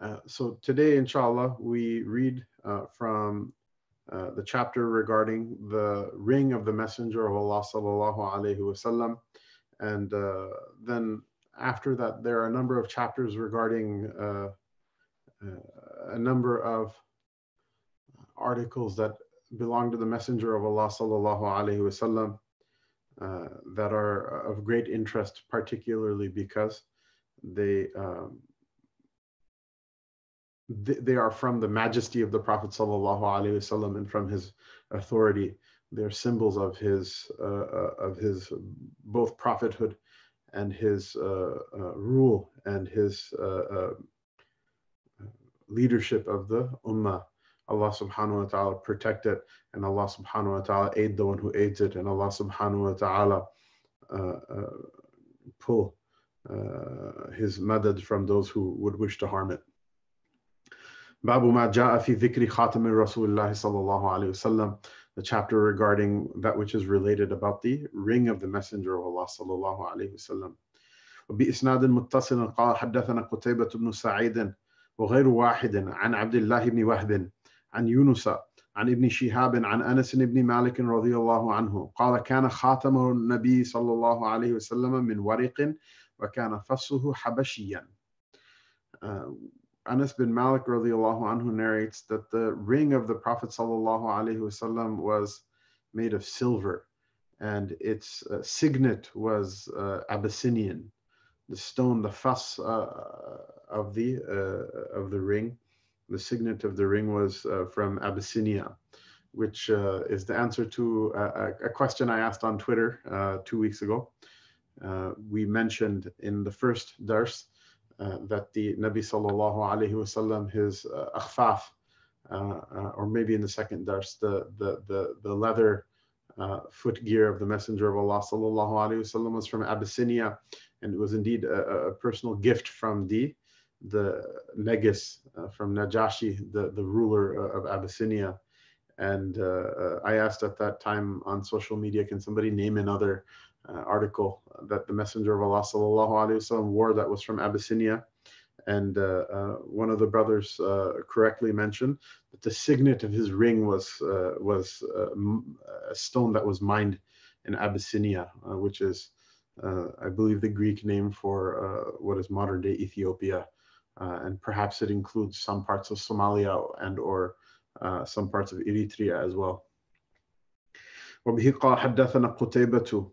Uh, so today, inshallah, we read uh, from uh, the chapter regarding the ring of the Messenger of Allah sallallahu alaihi wasallam, and uh, then after that, there are a number of chapters regarding uh, a number of articles that belong to the Messenger of Allah sallallahu alaihi wasallam that are of great interest, particularly because they um, they are from the majesty of the Prophet wasallam and from his authority. They're symbols of his uh, uh, of his both prophethood and his uh, uh rule and his uh, uh, leadership of the ummah. Allah subhanahu wa ta'ala protect it and Allah subhanahu wa ta'ala aid the one who aids it and Allah subhanahu wa ta'ala pull his madad from those who would wish to harm it. باب ما جاء في ذكر خاتم رسول الله صلى الله عليه وسلم. The chapter regarding that which is related about the ring of the messenger of Allah صلى الله عليه وسلم. وبإسناد متصل قال حدثنا قتيبة بن سعيد وغير واحد عن عبد الله بن وهب عن يونس عن ابن شهاب عن أنس بن مالك رضي الله عنه قال كان خاتم النبي صلى الله عليه وسلم من ورق وكان فصه حبشيا. Anas bin Malik radiallahu anhu narrates that the ring of the Prophet sallallahu alaihi wasallam was made of silver, and its uh, signet was uh, Abyssinian. The stone, the fas uh, of the uh, of the ring, the signet of the ring was uh, from Abyssinia, which is the answer to a, a, question I asked on Twitter two weeks ago. we mentioned in the first dars that the Nabi sallallahu alaihi wasallam, his uh, akhfaf, uh, or maybe in the second dars, the the the, the leather foot gear of the Messenger of Allah sallallahu alaihi wasallam was from Abyssinia, and it was indeed a, a personal gift from the the Negus uh, from Najashi, the, the ruler uh, of Abyssinia. And uh, I asked at that time on social media, can somebody name another uh, article that the Messenger of Allah sallallahu alaihi wasallam wore that was from Abyssinia, and uh, uh, one of the brothers correctly mentioned that the signet of his ring was was a stone that was mined in Abyssinia, which is, I believe, the Greek name for what is modern day Ethiopia, and perhaps it includes some parts of Somalia and or some parts of Eritrea as well. وبه قال حدثنا قتيبة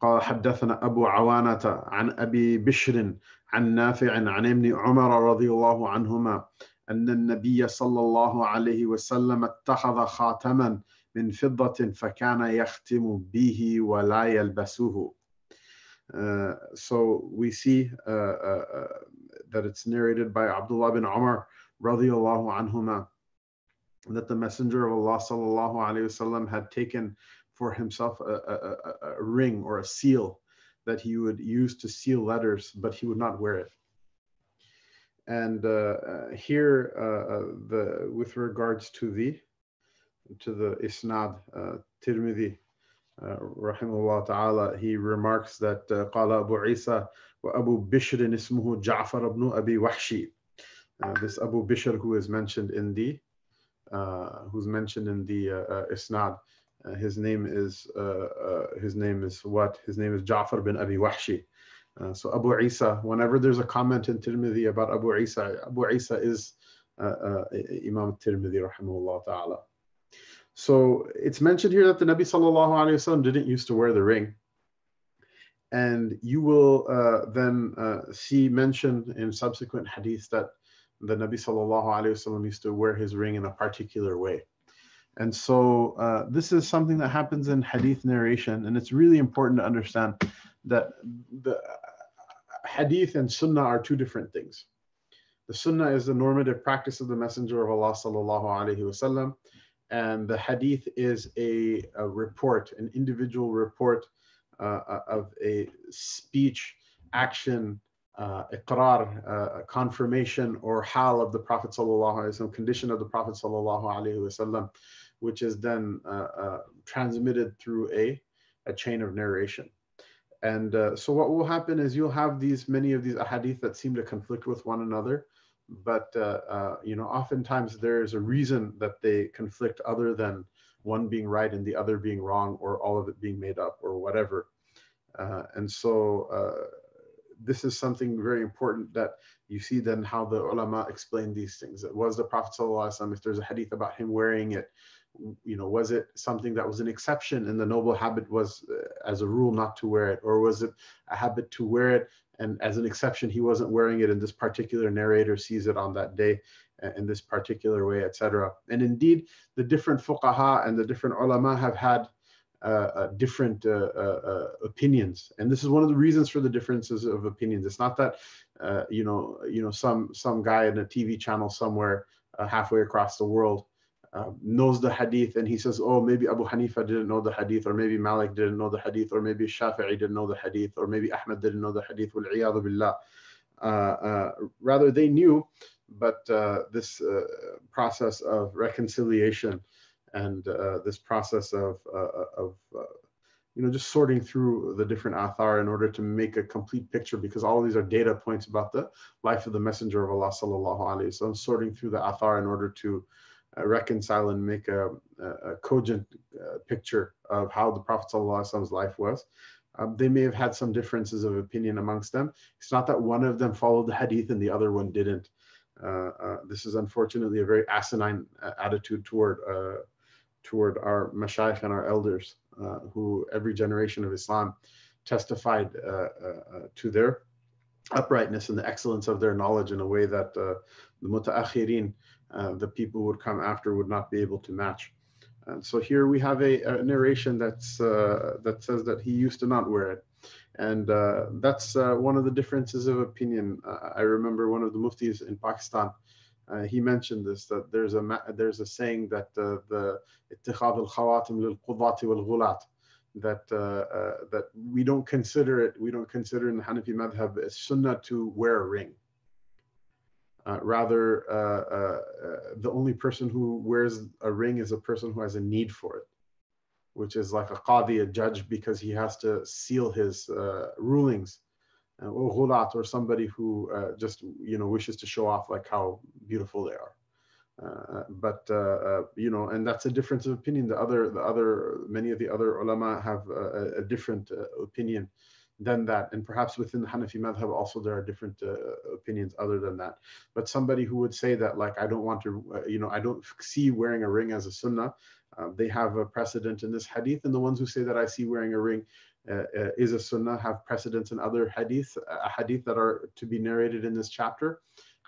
قال حدثنا أبو عوانة عن أبي بشر عن نافع عن ابن عمر رضي الله عنهما أن النبي صلى الله عليه وسلم اتخذ خاتما من فضة فكان يختم به ولا يلبسه. Uh, so we see uh, uh, uh, that it's narrated by Abdullah bin Umar radiallahu anhuma that the Messenger of Allah sallallahu alayhi wasallam had taken for himself a, a, a, ring or a seal that he would use to seal letters, but he would not wear it. And uh, uh here, uh, uh, the with regards to the to the Isnad uh, Tirmidhi, uh, rahimahullah ta'ala, he remarks that uh, qala Abu Isa wa Abu Bishr ismuhu Ja'far ibn Abi Wahshi. this Abu Bishr who is mentioned in the who's mentioned in the Isnad uh, his name is uh, uh, his name is what? His name is Ja'far bin Abi Wahshi. so Abu Isa, whenever there's a comment in Tirmidhi about Abu Isa, Abu Isa is Imam Tirmidhi rahimahullah ta'ala. So it's mentioned here that the Nabi sallallahu alayhi wasallam didn't used to wear the ring. And you will uh, then uh, see mentioned in subsequent hadith that the Nabi sallallahu alayhi wasallam used to wear his ring in a particular way. And so uh, this is something that happens in hadith narration, and it's really important to understand that the hadith and sunnah are two different things. The sunnah is the normative practice of the Messenger of Allah sallallahu alaihi wasallam, and the hadith is a, a report, an individual report uh, uh of a speech, action, uh, iqrar, uh, confirmation or hal of the Prophet sallallahu condition of the Prophet sallallahu alaihi wasallam, which is then uh, uh, transmitted through a, a chain of narration. And uh, so what will happen is you'll have these many of these ahadith that seem to conflict with one another, but uh, uh, you know oftentimes there's a reason that they conflict other than one being right and the other being wrong, or all of it being made up, or whatever. Uh, and so this is something very important that you see then how the ulama explain these things. It was the Prophet ﷺ, if there's a hadith about him wearing it, you know, was it something that was an exception and the noble habit was uh, as a rule not to wear it, or was it a habit to wear it and as an exception he wasn't wearing it and this particular narrator sees it on that day uh, in this particular way, etc. And indeed, the different fuqaha and the different ulama have had uh, uh, different uh, uh, opinions, and this is one of the reasons for the differences of opinions. It's not that you know, you know, some some guy in a TV channel somewhere halfway across the world uh, knows the hadith and he says, oh, maybe Abu Hanifa didn't know the hadith, or maybe Malik didn't know the hadith, or maybe Shafi'i didn't know the hadith, or maybe Ahmad didn't know the hadith. Uh, uh, rather, they knew, but uh, this uh, process of reconciliation and uh, this process of, of you know, just sorting through the different athar in order to make a complete picture, because all these are data points about the life of the Messenger of Allah sallallahu wasallam, sorting through the athar in order to uh, reconcile and make a, a cogent uh, picture of how the Prophet Prophet's life was. Um, they may have had some differences of opinion amongst them. It's not that one of them followed the hadith and the other one didn't. Uh, uh, this is unfortunately a very asinine uh, attitude toward uh, toward our mashayikh and our elders, who every generation of Islam testified to their uprightness and the excellence of their knowledge in a way that the mutaakhirin uh, the people who would come after would not be able to match. And so here we have a, a narration that's uh, that says that he used to not wear it, and uh, that's uh, one of the differences of opinion. Uh, I remember one of the muftis in Pakistan. Uh, he mentioned this that there's a there's a saying that the اتخاذ الخواتم للقضاة والغلاة that uh, that we don't consider it we don't consider in the Hanafi madhab as sunnah to wear a ring uh, rather, uh, uh, uh, the only person who wears a ring is a person who has a need for it, which is like a qadi, a judge, because he has to seal his uh, rulings. or ghulat, or somebody who just you know wishes to show off like how beautiful they are. Uh, but uh, uh, you know, and that's a difference of opinion. The other, the other, many of the other ulama have a, a different opinion than that. And perhaps within the Hanafi madhab also there are different uh, opinions other than that. But somebody who would say that like I don't want to, uh, you know, I don't see wearing a ring as a sunnah. Uh, they have a precedent in this hadith, and the ones who say that I see wearing a ring uh, uh, is a sunnah have precedents in other hadith, uh, hadith that are to be narrated in this chapter.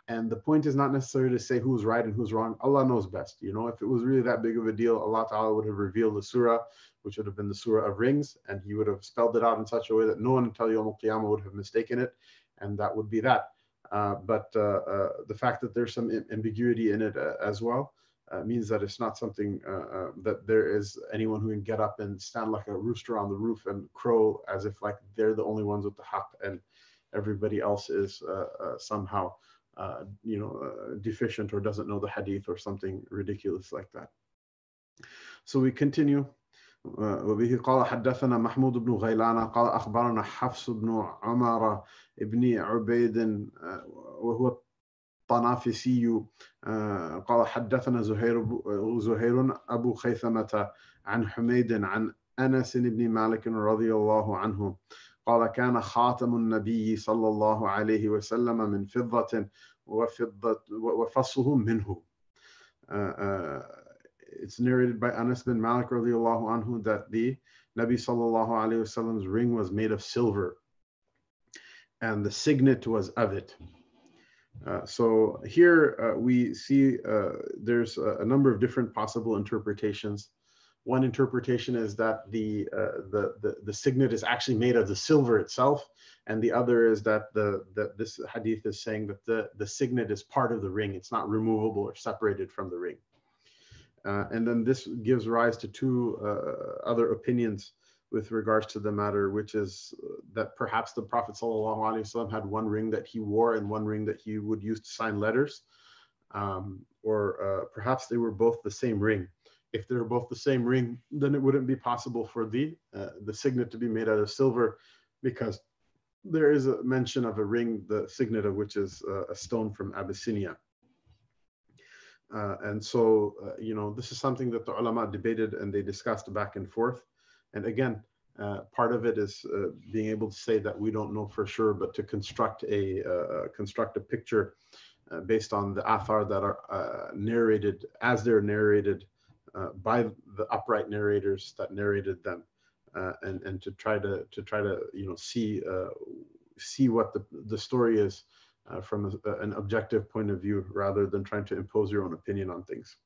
And the point is not necessarily to say who's right and who's wrong. Allah knows best. You know, if it was really that big of a deal, Allah Ta'ala would have revealed the surah, which would have been the surah of rings, and He would have spelled it out in such a way that no one until Yom Qiyamah would have mistaken it, and that would be that. Uh, but uh, uh, the fact that there's some ambiguity in it uh, as well means that it's not something that there is anyone who can get up and stand like a rooster on the roof and crow as if like they're the only ones with the haqq and everybody else is somehow uh, you know, uh, deficient or doesn't know the hadith or something ridiculous like that. So we continue. وبه قال حدثنا محمود بن غيلان قال أخبرنا حفص بن عمر بن عبيد وهو الطنافسي قال حدثنا زهير زهير أبو خيثمة عن حميد عن أنس بن مالك رضي الله عنه قال كان خاتم النبي صلى الله عليه وسلم من فضة وفضة وفصه منه. It's narrated by Anas bin Malik radiallahu anhu that the Nabi sallallahu alayhi wasallam's ring was made of silver and the signet was of it. Uh, so here uh, we see uh, there's a, a, number of different possible interpretations one interpretation is that the, uh, the, the, the, signet is actually made of the silver itself. And the other is that the, the, this hadith is saying that the, the signet is part of the ring. It's not removable or separated from the ring. Uh, and then this gives rise to two uh, other opinions with regards to the matter, which is that perhaps the Prophet ﷺ had one ring that he wore and one ring that he would use to sign letters, um, or uh, perhaps they were both the same ring. If they're both the same ring, then it wouldn't be possible for the uh, the signet to be made out of silver, because there is a mention of a ring, the signet of which is uh, a stone from Abyssinia. Uh, and so, uh, you know, this is something that the ulama debated and they discussed back and forth. And again, uh, part of it is uh, being able to say that we don't know for sure, but to construct a uh, construct a picture uh, based on the athar that are narrated as they're narrated by the upright narrators that narrated them, and and to try to to try to you know see see what the the story is uh, from a, an objective point of view rather than trying to impose your own opinion on things.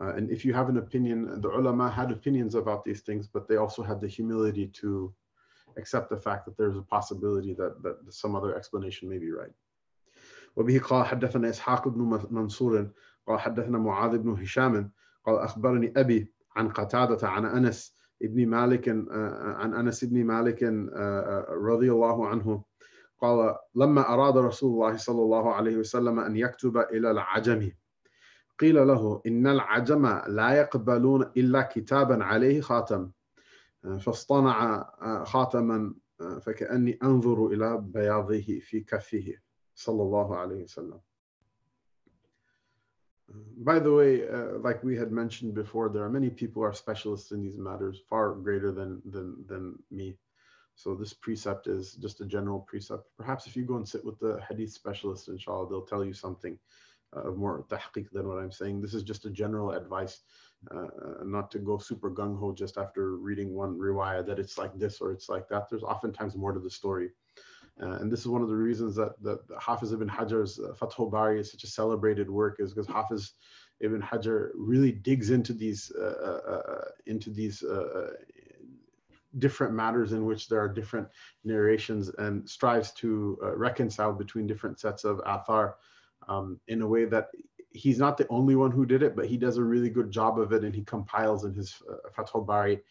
Uh, and if you have an opinion, the ulama had opinions about these things, but they also had the humility to accept the fact that there's a possibility that, that some other explanation may be right. وبه قال حدثنا إسحاق بن منصور قال حدثنا معاذ بن هشام قال أخبرني أبي عن قتادة عن أنس ابن مالك عن أنس بن مالك رضي الله عنه قال لما أراد رسول الله صلى الله عليه وسلم أن يكتب إلى العجم قيل له إن العجم لا يقبلون إلا كتابا عليه خاتم فاصطنع خاتما فكأني أنظر إلى بياضه في كفه صلى الله عليه وسلم By the way, uh, like we had mentioned before, there are many people who are specialists in these matters, far greater than than than me. So this precept is just a general precept. Perhaps if you go and sit with the hadith specialist, inshallah, they'll tell you something uh, more tahqiq than what I'm saying. This is just a general advice, uh, not to go super gung ho just after reading one riwayah that it's like this or it's like that. There's oftentimes more to the story. Uh, and this is one of the reasons that, that Hafiz ibn Hajar's uh, Fathul Bari is such a celebrated work is because Hafiz ibn Hajar really digs into these uh, uh, uh into these different matters in which there are different narrations and strives to uh, reconcile between different sets of athar um, in a way that he's not the only one who did it, but he does a really good job of it and he compiles in his uh, Fathul Bari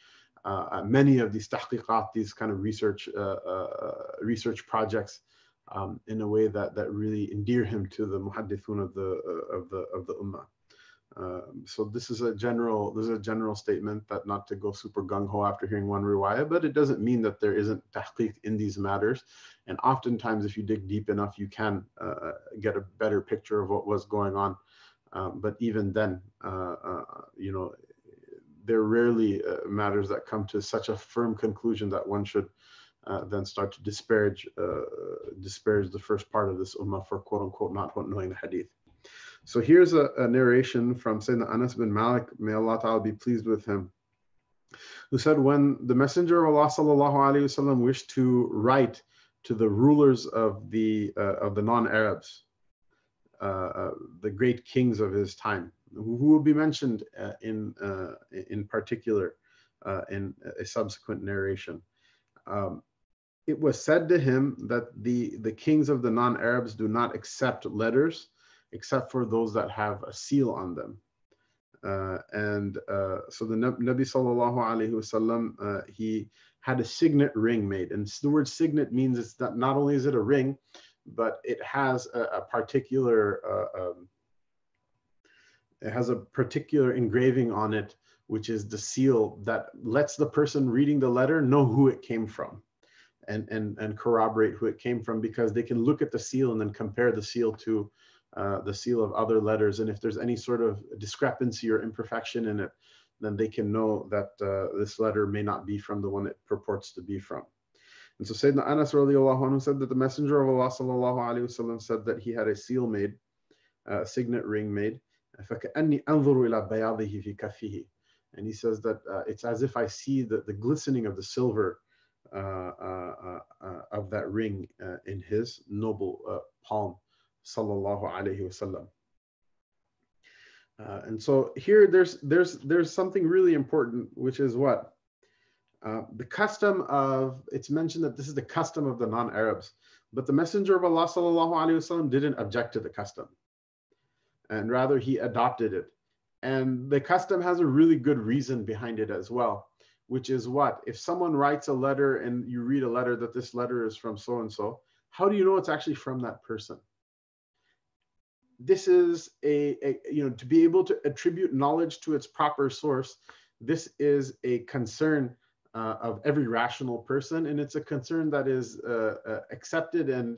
uh, uh many of these tahqiqat, these kind of research uh, uh, research projects um, in a way that that really endear him to the muhaddithun of the of the of the ummah. Um, so this is a general this is a general statement that not to go super gung ho after hearing one riwayah, but it doesn't mean that there isn't tahqiq in these matters. And oftentimes, if you dig deep enough, you can uh, uh, get a better picture of what was going on. Um, but even then, uh, uh, you know, there are rarely uh, matters that come to such a firm conclusion that one should uh, then start to disparage disparage the first part of this ummah for quote unquote not knowing the hadith. So here's a, a narration from Sayyidina Anas bin Malik, may Allah Ta'ala be pleased with him, who said, when the Messenger of Allah Sallallahu Alaihi Wasallam wished to write to the rulers of the, uh, of the non-Arabs, uh, uh, the great kings of his time, who, will be mentioned uh, in, uh, in particular uh, in a subsequent narration. Um, it was said to him that the, the kings of the non-Arabs do not accept letters except for those that have a seal on them. Uh, and uh, so the Nabi sallallahu alaihi wasallam, uh, he had a signet ring made, and the word signet means it's that not only is it a ring, but it has a, a particular uh, um, it has a particular engraving on it, which is the seal that lets the person reading the letter know who it came from. And, and, and corroborate who it came from because they can look at the seal and then compare the seal to uh, the seal of other letters. And if there's any sort of discrepancy or imperfection in it, then they can know that uh, this letter may not be from the one it purports to be from. And so Sayyidina Anas anhu said that the Messenger of Allah sallallahu alayhi wasallam said that he had a seal made, a signet ring made. And he says that uh, it's as if I see the, the glistening of the silver uh, uh, uh of that ring in his noble palm sallallahu alaihi wasallam. Uh, and so here there's there's there's something really important, which is what uh, the custom of it's mentioned that this is the custom of the non-Arabs, but the Messenger of Allah sallallahu alaihi wasallam didn't object to the custom, and rather he adopted it. And the custom has a really good reason behind it as well, which is what? If someone writes a letter and you read a letter that this letter is from so and so, how do you know it's actually from that person? This is a, a, you know, to be able to attribute knowledge to its proper source, this is a concern uh, of every rational person. And it's a concern that is uh, uh, accepted and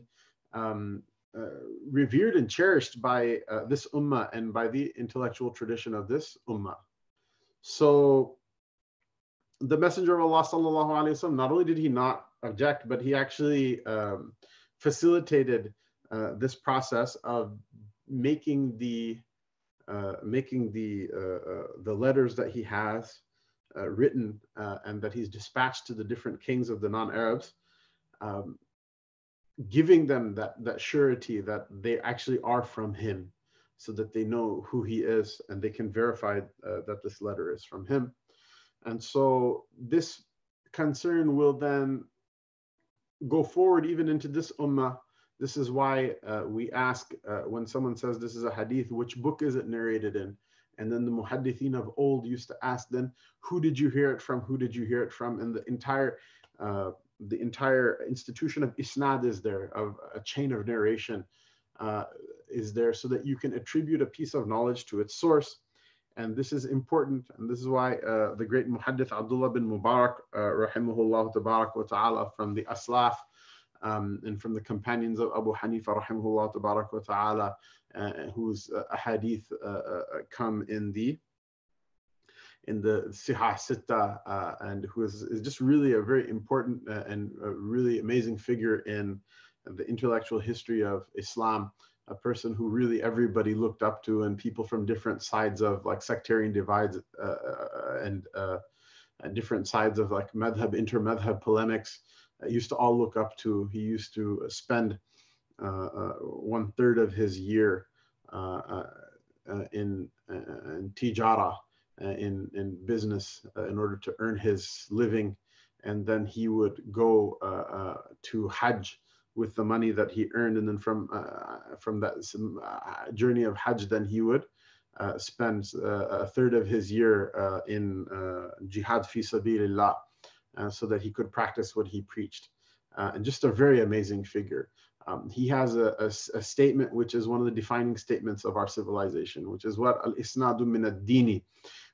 um, uh, revered and cherished by uh, this ummah and by the intellectual tradition of this ummah. So the Messenger of Allah sallallahu alaihi wasallam not only did he not object, but he actually um, facilitated uh, this process of making the uh, making the uh, uh, the letters that he has written and that he's dispatched to the different kings of the non-Arabs. Um, giving them that that surety that they actually are from him so that they know who he is and they can verify uh, that this letter is from him and so this concern will then go forward even into this ummah this is why uh, we ask uh, when someone says this is a hadith which book is it narrated in? And then the muhaddithin of old used to ask then who did you hear it from? Who did you hear it from? And the entire uh, the entire institution of isnad is there, of a chain of narration uh, is there, so that you can attribute a piece of knowledge to its source. And this is important, and this is why uh, the great muhaddith Abdullah bin Mubarak, uh, rahimahullah tabarak wa ta'ala, from the Aslaf, um, and from the companions of Abu Hanifa, rahimahullah tabarak wa ta'ala, uh, whose uh, hadith uh, uh, come in the in the Sihah Sitta, uh, and who is, is just really a very important uh, and really amazing figure in the intellectual history of Islam. A person who really everybody looked up to, and people from different sides of like sectarian divides and, and different sides of like madhab, inter-madhab polemics, used to all look up to. He used to uh, spend uh, uh, one third of his year in, in tijara, uh, in, in business uh, in order to earn his living. And then he would go uh, to Hajj with the money that he earned. And then from, from that journey of Hajj, then he would uh, spend uh, a third of his year uh, in jihad fi sabilillah uh, so that he could practice what he preached. Uh, and just a very amazing figure. Um, he has a, a, a, statement which is one of the defining statements of our civilization, which is what al-isnadu min ad-dini,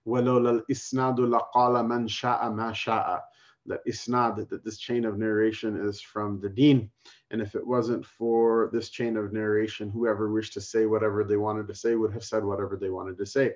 walawla al-isnadu laqala man sha'a ma sha'a. That isnad, that this chain of narration is from the deen. And if it wasn't for this chain of narration, whoever wished to say whatever they wanted to say would have said whatever they wanted to say.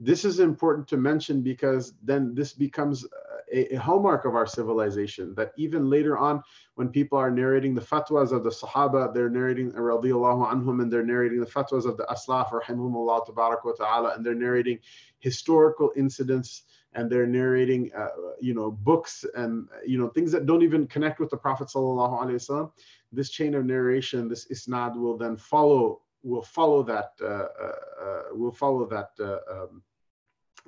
This is important to mention because then this becomes a, a, hallmark of our civilization that even later on, when people are narrating the fatwas of the Sahaba, they're narrating radiallahu anhum, and they're narrating the fatwas of the Aslaf, rahimahumullah tabarak ta'ala, and they're narrating historical incidents and they're narrating, uh, you know, books and you know things that don't even connect with the Prophet sallallahu alaihi wasallam. This chain of narration, this isnad, will then follow will follow that uh, uh, uh will follow that uh, um,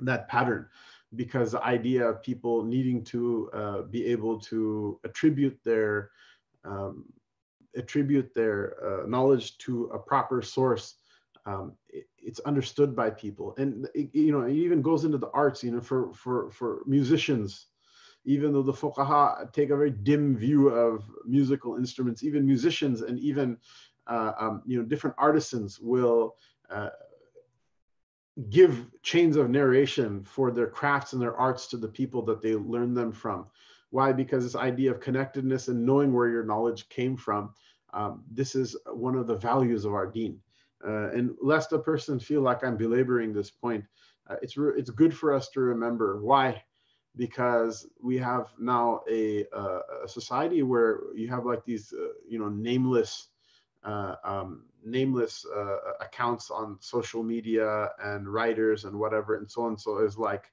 that pattern because the idea of people needing to uh, be able to attribute their um, attribute their uh, knowledge to a proper source um, it, it's understood by people. And it, you know it even goes into the arts you know for for for musicians. Even though the fuqaha take a very dim view of musical instruments even musicians and even uh, um, you know different artisans will uh, give chains of narration for their crafts and their arts to the people that they learn them from. Why? Because this idea of connectedness and knowing where your knowledge came from, um, this is one of the values of our deen. Uh, and lest a person feel like I'm belaboring this point, uh, it's it's good for us to remember why, because we have now a, uh, a society where you have like these uh, you know nameless uh, um, nameless uh, accounts on social media and writers and whatever and so and so is like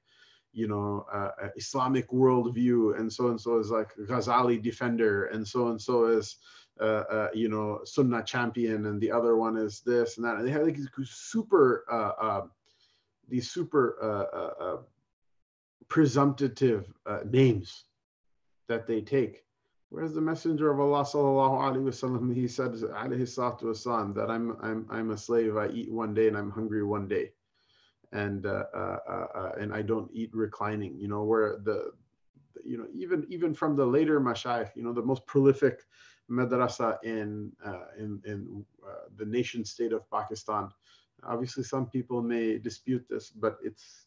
you know uh, islamic worldview and so and so is like ghazali defender and so and so is uh, uh, you know sunnah champion and the other one is this and that. And they have like these super uh, these super presumptive names that they take Whereas the Messenger of Allah sallallahu alaihi wasallam, he said, alayhi salatu wasalam, that I'm, I'm, I'm a slave. I eat one day and I'm hungry one day. and uh, uh, uh, uh, and I don't eat reclining. You know, where the you know even even from the later mashayikh, you know, the most prolific madrasa in uh, in in uh, the nation state of Pakistan. Obviously, some people may dispute this, but it's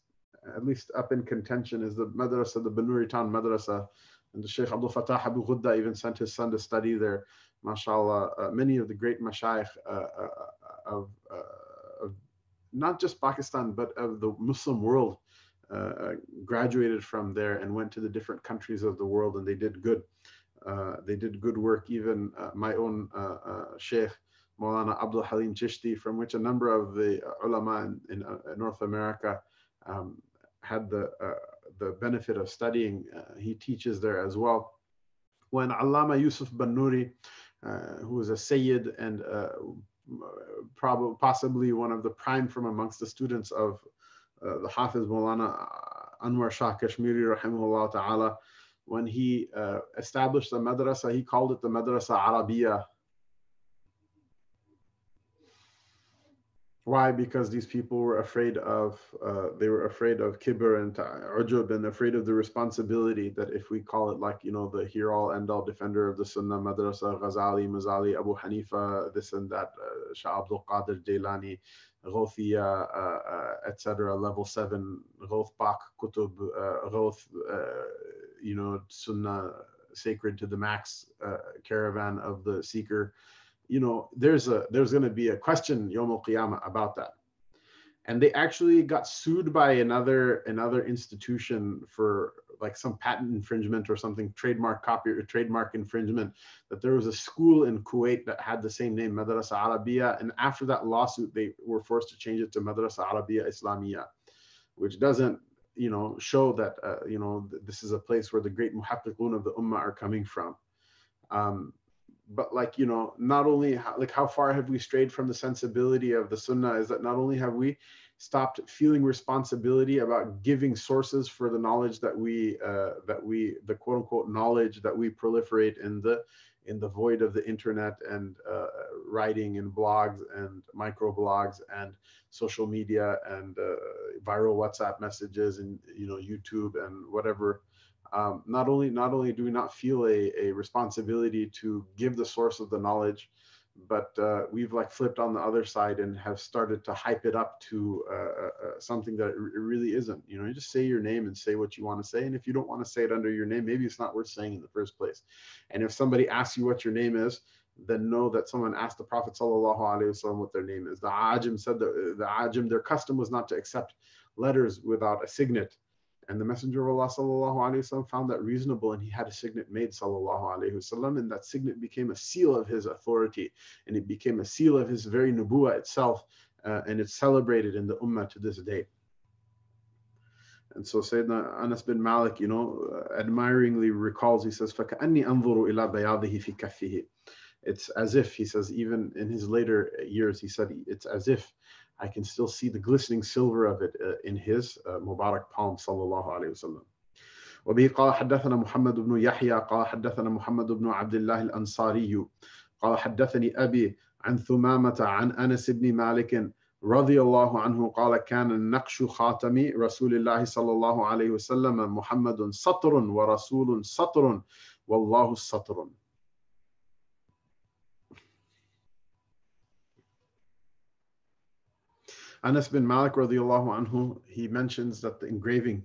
at least up in contention is the madrasa, the Banuri town madrasa, and the Sheikh Abdul Fattah Abu Ghudda even sent his son to study there. MashaAllah, uh, many of the great mashayikh uh, uh, of, uh, of not just Pakistan, but of the Muslim world uh, graduated from there and went to the different countries of the world and they did good. They did good work. Even my own Sheikh Maulana Abdul Halim Chishti, from which a number of the ulama in, in North America um, had the the benefit of studying. he teaches there as well. When Allama Yusuf Bannuri, who was a Sayyid and probably possibly one of the prime from amongst the students of uh, the Hafiz Maulana Anwar Shah Kashmiri rahimahullah ta'ala when he uh, established the madrasa, he called it the Madrasa Arabiya. Why? Because these people were afraid of, uh, they were afraid of kibr and ujub and afraid of the responsibility that if we call it like, you know, the here all end all defender of the Sunnah, Madrasa, Ghazali, Mazali, Abu Hanifa, this and that, uh, Shah Abdul Qadir Jailani, Ghawthiyya, uh, uh, etc., level seven, Ghawth Pak, Kutub, uh, Ghawth, uh, you know, Sunnah sacred to the max uh, caravan of the seeker. You know, there's a there's going to be a question Yom Al Qiyamah about that, and they actually got sued by another another institution for like some patent infringement or something, trademark copy or trademark infringement. That there was a school in Kuwait that had the same name, Madrasa Arabiya, and after that lawsuit, they were forced to change it to Madrasa Arabiya Islamiyya, which doesn't you know, show that, uh, you know, this is a place where the great muhaqqiqun of the ummah are coming from. Um, but like, you know, not only how, like how far have we strayed from the sensibility of the sunnah is that not only have we stopped feeling responsibility about giving sources for the knowledge that we, uh, that we, the quote unquote knowledge that we proliferate in the, in the void of the internet and uh, writing and blogs and microblogs and social media and uh, viral WhatsApp messages and you know YouTube and whatever. Um, not only not only do we not feel a, a responsibility to give the source of the knowledge, but uh, we've like flipped on the other side and have started to hype it up to uh, uh, uh something that it really isn't. You know, you just say your name and say what you want to say. And if you don't want to say it under your name, maybe it's not worth saying in the first place. And if somebody asks you what your name is, then know that someone asked the Prophet wasallam what their name is. The Ajim said that the Ajim, their custom was not to accept letters without a signet. And the Messenger of Allah وسلم, found that reasonable and he had a signet made وسلم, and that signet became a seal of his authority and it became a seal of his very nubuwa itself uh, and it's celebrated in the ummah to this day. And so Sayyidina Anas bin Malik, you know, uh, admiringly recalls, he says, فَكَأَنِّي أَنظُرُ إِلَى بَيَاضِهِ فِي كَفِّهِ It's as if, he says, even in his later years, he said, it's as if I can still see the glistening silver of it uh, in his uh, Mubarak palm sallallahu alayhi wasallam. وبه قال حدثنا محمد بن يحيى قال حدثنا محمد بن عبد الله الأنصاري قال حدثني أبي عن ثمامة عن أنس بن مالك رضي الله عنه قال كان النقش خاتم رسول الله صلى الله عليه وسلم محمد سطر ورسول سطر والله سطر Anas bin Malik radiallahu anhu, he mentions that the engraving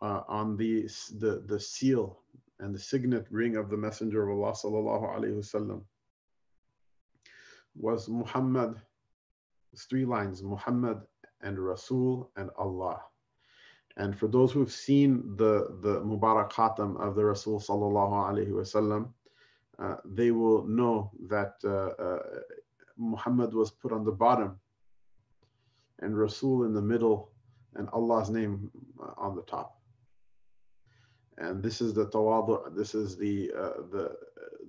uh, on the, the, the seal and the signet ring of the Messenger of Allah sallallahu alayhi wasallam was Muhammad, three lines, Muhammad and Rasul and Allah. And for those who have seen the, the Mubarak Khatam of the Rasul sallallahu alayhi wasallam, uh, they will know that uh, uh, Muhammad was put on the bottom and Rasul in the middle, and Allah's name uh, on the top. And this is the tawadu, this is the, uh, the,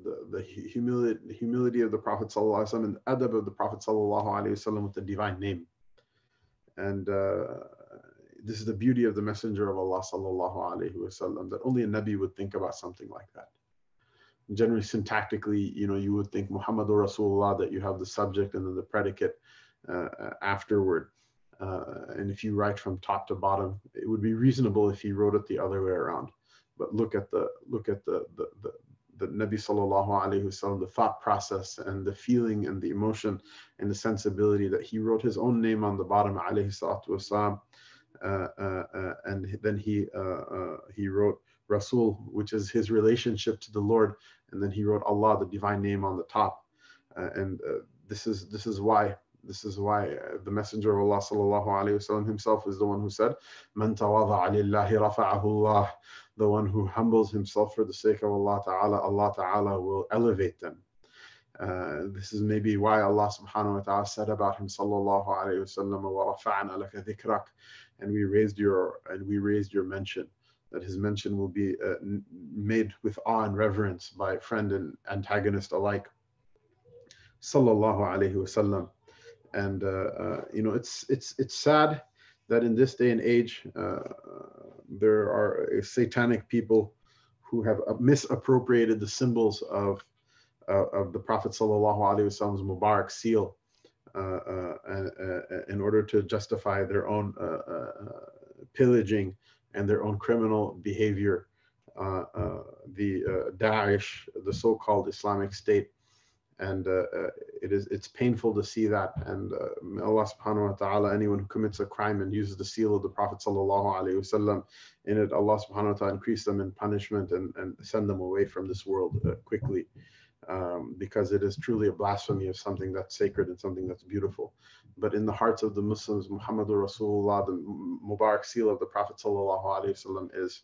the, the humility, humility of the Prophet ﷺ and the adab of the Prophet ﷺ with the divine name. And uh, this is the beauty of the Messenger of Allah sallallahu that only a Nabi would think about something like that. Generally, syntactically, you know, you would think Muhammad Rasulullah that you have the subject and then the predicate uh, afterward. Uh, and if you write from top to bottom, it would be reasonable if he wrote it the other way around. But look at the look at the the the, the Nabi sallallahu alaihi wasallam, the thought process and the feeling and the emotion and the sensibility that he wrote his own name on the bottom alayhi salatu wasalam. Uh, uh, uh, and then he uh, uh, he wrote Rasul, which is his relationship to the Lord, and then he wrote Allah, the divine name, on the top. And this is this is why this is why uh, the Messenger of Allah sallallahu alaihi wasallam himself is the one who said, "Man Allah." The one who humbles himself for the sake of Allah Taala, Allah Taala will elevate them. Uh, this is maybe why Allah subhanahu wa ta'ala said about him sallallahu alayhi wasallam wa rafa'na laka dhikrak and we raised your and we raised your mention that his mention will be uh, made with awe and reverence by friend and antagonist alike sallallahu alayhi wasallam and uh, uh, you know it's it's it's sad that in this day and age uh, there are satanic people who have misappropriated the symbols of of the Prophet sallallahu alaihi wasallam's Mubarak seal in order to justify their own pillaging and their own criminal behavior. Uh, uh, the uh, Daesh, the so-called Islamic State, and uh, uh, it is it's painful to see that. And uh, Allah subhanahu wa ta'ala anyone who commits a crime and uses the seal of the Prophet sallallahu alaihi wasallam in it Allah subhanahu wa ta'ala increase them in punishment and, and send them away from this world uh, quickly. Um, because it is truly a blasphemy of something that's sacred and something that's beautiful. But in the hearts of the Muslims Muhammadur Rasulullah the Mubarak seal of the Prophet sallallahu alaihi wasallam is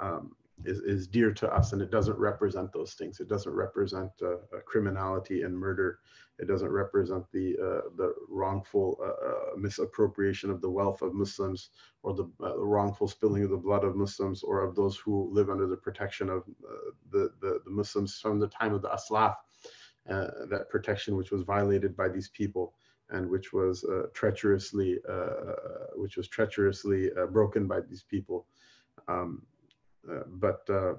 um, is, is dear to us and it doesn't represent those things. It doesn't represent uh, criminality and murder. It doesn't represent the, uh, the wrongful uh, uh, misappropriation of the wealth of Muslims or the uh, wrongful spilling of the blood of Muslims or of those who live under the protection of the, the, the, Muslims from the time of the Aslaf, that protection which was violated by these people and which was treacherously, which was treacherously broken by these people. Um, uh, but uh,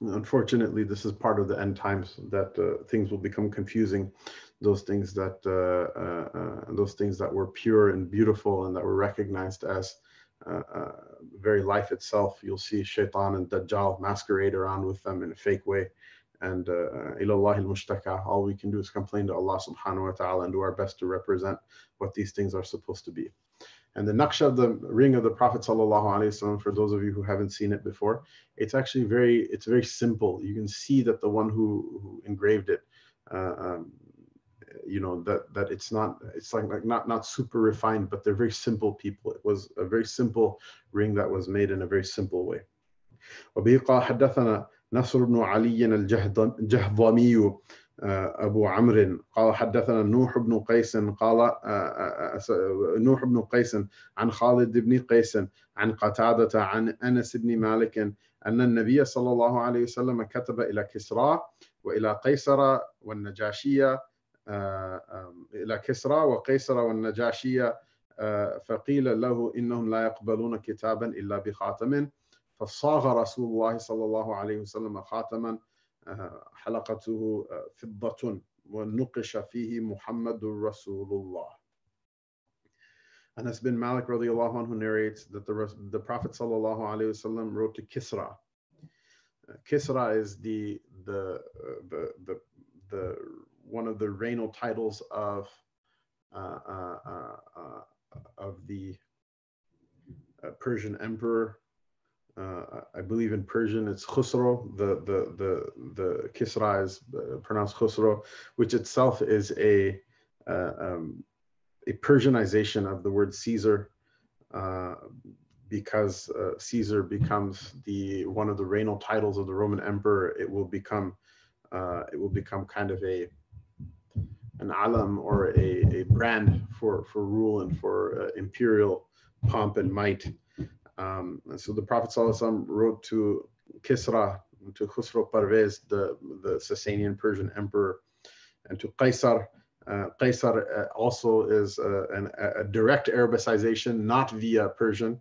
unfortunately, this is part of the end times that uh, things will become confusing. Those things that those things that were pure and beautiful and that were recognized as very life itself. You'll see Shaitan and Dajjal masquerade around with them in a fake way and uh, ilallah al-mushtaka all we can do is complain to allah subhanahu wa ta'ala and do our best to represent what these things are supposed to be and the naqsha of the ring of the Prophet sallallahu for those of you who haven't seen it before, it's actually very, it's very simple. You can see that the one who, who engraved it, uh, um, you know, that that it's not, it's like, like not not super refined, but they're very simple people. It was a very simple ring that was made in a very simple way. وبه قال حدثنا نصر بن علي الجهضمي أبو عمرو قال حدثنا نوح بن قيس قال نوح بن قيس عن خالد بن قيس عن قتادة عن أنس بن مالك أن النبي صلى الله عليه وسلم كتب إلى كسرى وإلى قيصر والنجاشية إلى كسرى وقيصر والنجاشية فقيل له إنهم لا يقبلون كتابا إلا بخاتم فصاغ رسول الله صلى الله عليه وسلم خاتما حلقته فضة ونقش فيه محمد رسول الله. Anas bin Malik radiallahu anhu narrates that the, the Prophet sallallahu alayhi wasallam wrote to Kisra. Uh, Kisra is the, the, uh, the, the, the one of the regnal titles of, uh, uh, uh, uh of the Persian emperor uh, I believe in Persian it's Khusro. The the the the Kisra is uh, pronounced Khusro, which itself is a uh, um, a Persianization of the word Caesar, uh, because uh, Caesar becomes the one of the regnal titles of the Roman emperor. It will become uh, it will become kind of a an alam or a, a brand for for rule and for imperial pomp and might. Um, and so the Prophet ﷺ wrote to Kisra, to Khusro Parvez, the, the Sasanian Persian emperor, and to Qaisar. Uh, Qaisar uh, also is uh, an, a direct Arabicization, not via Persian,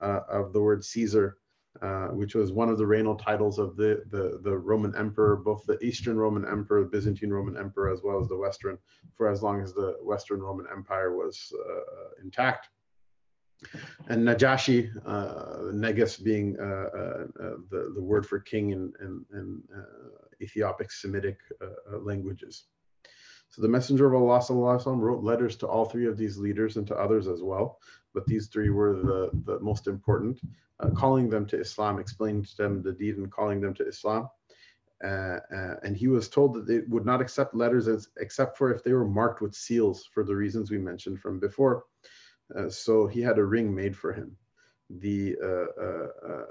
uh, of the word Caesar. uh, which was one of the regnal titles of the, the, the Roman emperor, both the Eastern Roman emperor, the Byzantine Roman emperor, as well as the Western, for as long as the Western Roman Empire was uh, intact and Najashi, uh, being uh, uh, uh, the, the word for king in, in, in uh, Ethiopic Semitic uh, languages. So the Messenger of Allah wrote letters to all three of these leaders and to others as well, but these three were the, the most important, calling them to Islam, explaining to them the deen and calling them to Islam. and he was told that they would not accept letters as, except for if they were marked with seals for the reasons we mentioned from before. Uh, so he had a ring made for him. The, uh, uh,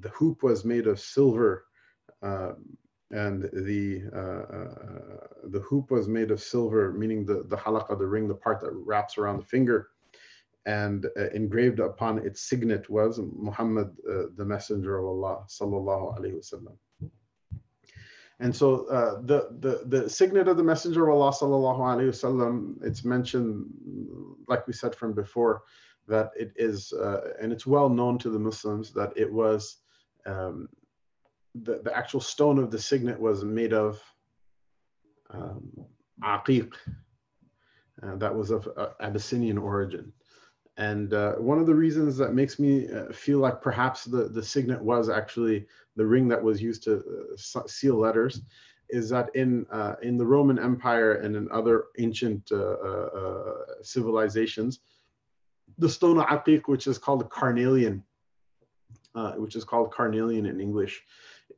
the hoop was made of silver um, and the uh, uh, the hoop was made of silver, meaning the the halaqa, the ring, the part that wraps around the finger, and uh, engraved upon its signet was Muhammad, uh, the Messenger of Allah, sallallahu alaihi wasallam. And so uh, the, the the signet of the Messenger of Allah, sallallahu alaihi wasallam, it's mentioned, like we said from before, that it is, uh, and it's well known to the Muslims that it was. Um, the, the actual stone of the signet was made of um, aqiq, uh, that was of uh, Abyssinian origin. And uh, one of the reasons that makes me uh, feel like perhaps the, the signet was actually the ring that was used to uh, seal letters is that in, uh, in the Roman Empire and in other ancient civilizations, the stone aqiq, which is called carnelian, which is called carnelian in English,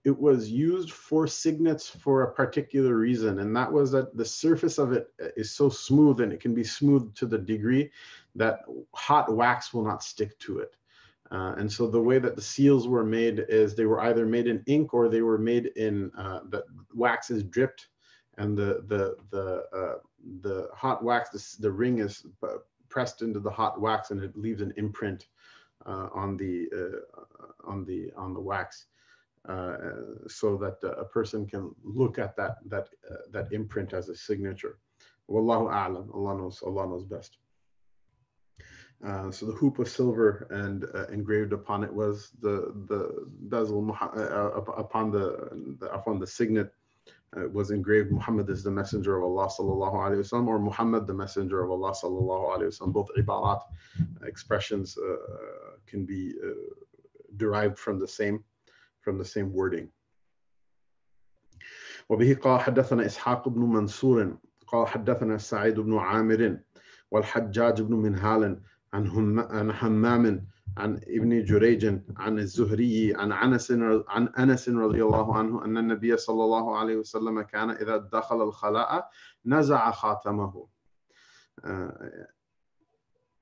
it was used for signets for a particular reason, and that was that the surface of it is so smooth and it can be smooth to the degree that hot wax will not stick to it. Uh, and so the way that the seals were made is they were either made in ink or they were made in uh, the wax is dripped and the the the uh, the hot wax the, the ring is uh, pressed into the hot wax and it leaves an imprint uh, on the uh, on the on the wax uh, so that uh, a person can look at that that uh, that imprint as a signature. Wallahu a'lam. Allah knows. Allah knows best. Uh, so the hoop of silver and uh, engraved upon it was the the bezel upon the, the upon the signet was engraved Muhammad is the messenger of Allah sallallahu alaihi wasallam or Muhammad the messenger of Allah sallallahu alaihi wasallam. Both ibarat expressions can be derived from the same from the same wording. وبه قال حدثنا إسحاق بن منصور قال حدثنا سعيد بن عامر والحجاج بن منهال عن عن حمام عن ابن جريج عن الزهري عن أنس عن أنس رضي الله عنه أن النبي صلى الله عليه وسلم كان إذا دخل الخلاء نزع خاتمه.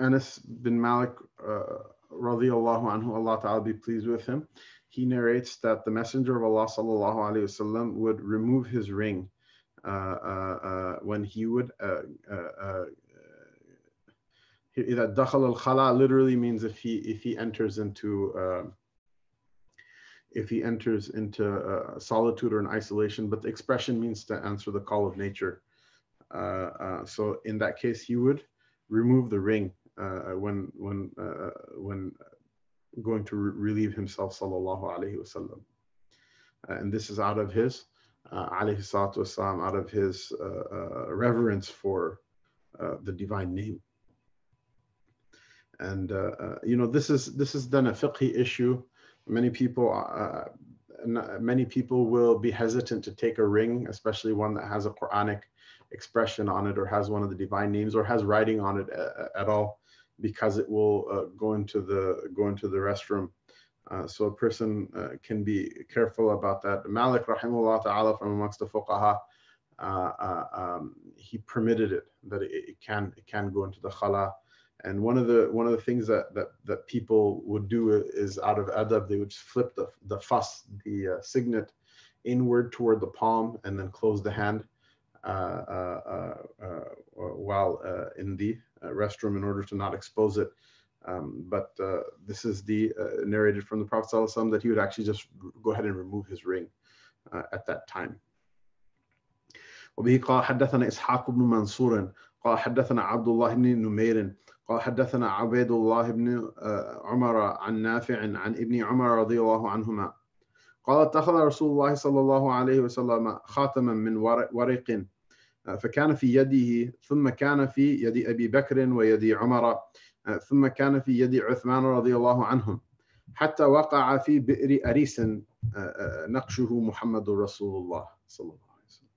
Anas bin Malik uh, الله عنه, Allah Ta'ala be pleased with him, he narrates that the Messenger of Allah sallallahu alaihi wasallam would remove his ring uh, uh, uh when he would. Uh, uh, that dakhal al khala literally means if he if he enters into if he enters into solitude or an isolation, but the expression means to answer the call of nature. so in that case, he would remove the ring uh, when when uh, when going to re relieve himself, sallallahu alaihi wasallam. Uh, and this is out of his, uh, alayhi salatu out of his uh, uh reverence for the divine name. And you know, this is this is then a fiqhi issue. Many people, many people will be hesitant to take a ring, especially one that has a Quranic expression on it, or has one of the divine names, or has writing on it at all because it will uh, go into the go into the restroom. Uh, so a person uh, can be careful about that. Malik rahimahullah ta'ala from amongst the fuqaha, uh, uh, um, he permitted it that it, it, can it can go into the khala. And one of the one of the things that that that people would do is out of adab they would flip the the fas the uh, signet inward toward the palm and then close the hand while in the uh, restroom in order to not expose it. Um, but uh, this is the uh, narrated from the Prophet ﷺ that he would actually just go ahead and remove his ring at that time. وبه قال حدثنا إسحاق بن منصور قال حدثنا عبد الله بن نمير قال حدثنا عبيد الله بن عمر عن نافع عن ابن عمر رضي الله عنهما قال اتخذ رسول الله صلى الله عليه وسلم خاتما من ورق فكان في يده ثم كان في يد أبي بكر ويد عمر ثم كان في يد عثمان رضي الله عنهم حتى وقع في بئر أريس آه، آه، نقشه محمد رسول الله صلى الله عليه وسلم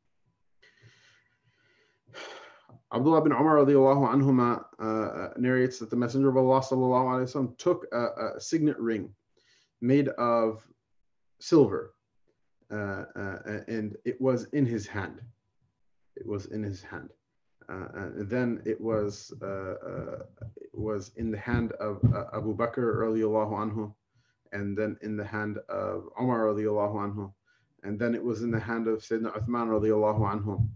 عبد الله بن عمر رضي الله عنهما آه، narrates that the messenger of Allah صلى الله عليه وسلم took a, a signet ring made of silver uh, uh, and it was in his hand. It was in his hand. Uh, and then it was uh, it was in the hand of Abu Bakr radiallahu anhu, and then in the hand of Umar radiallahu anhu, and then it was in the hand of Sayyidina Uthman radiallahu anhu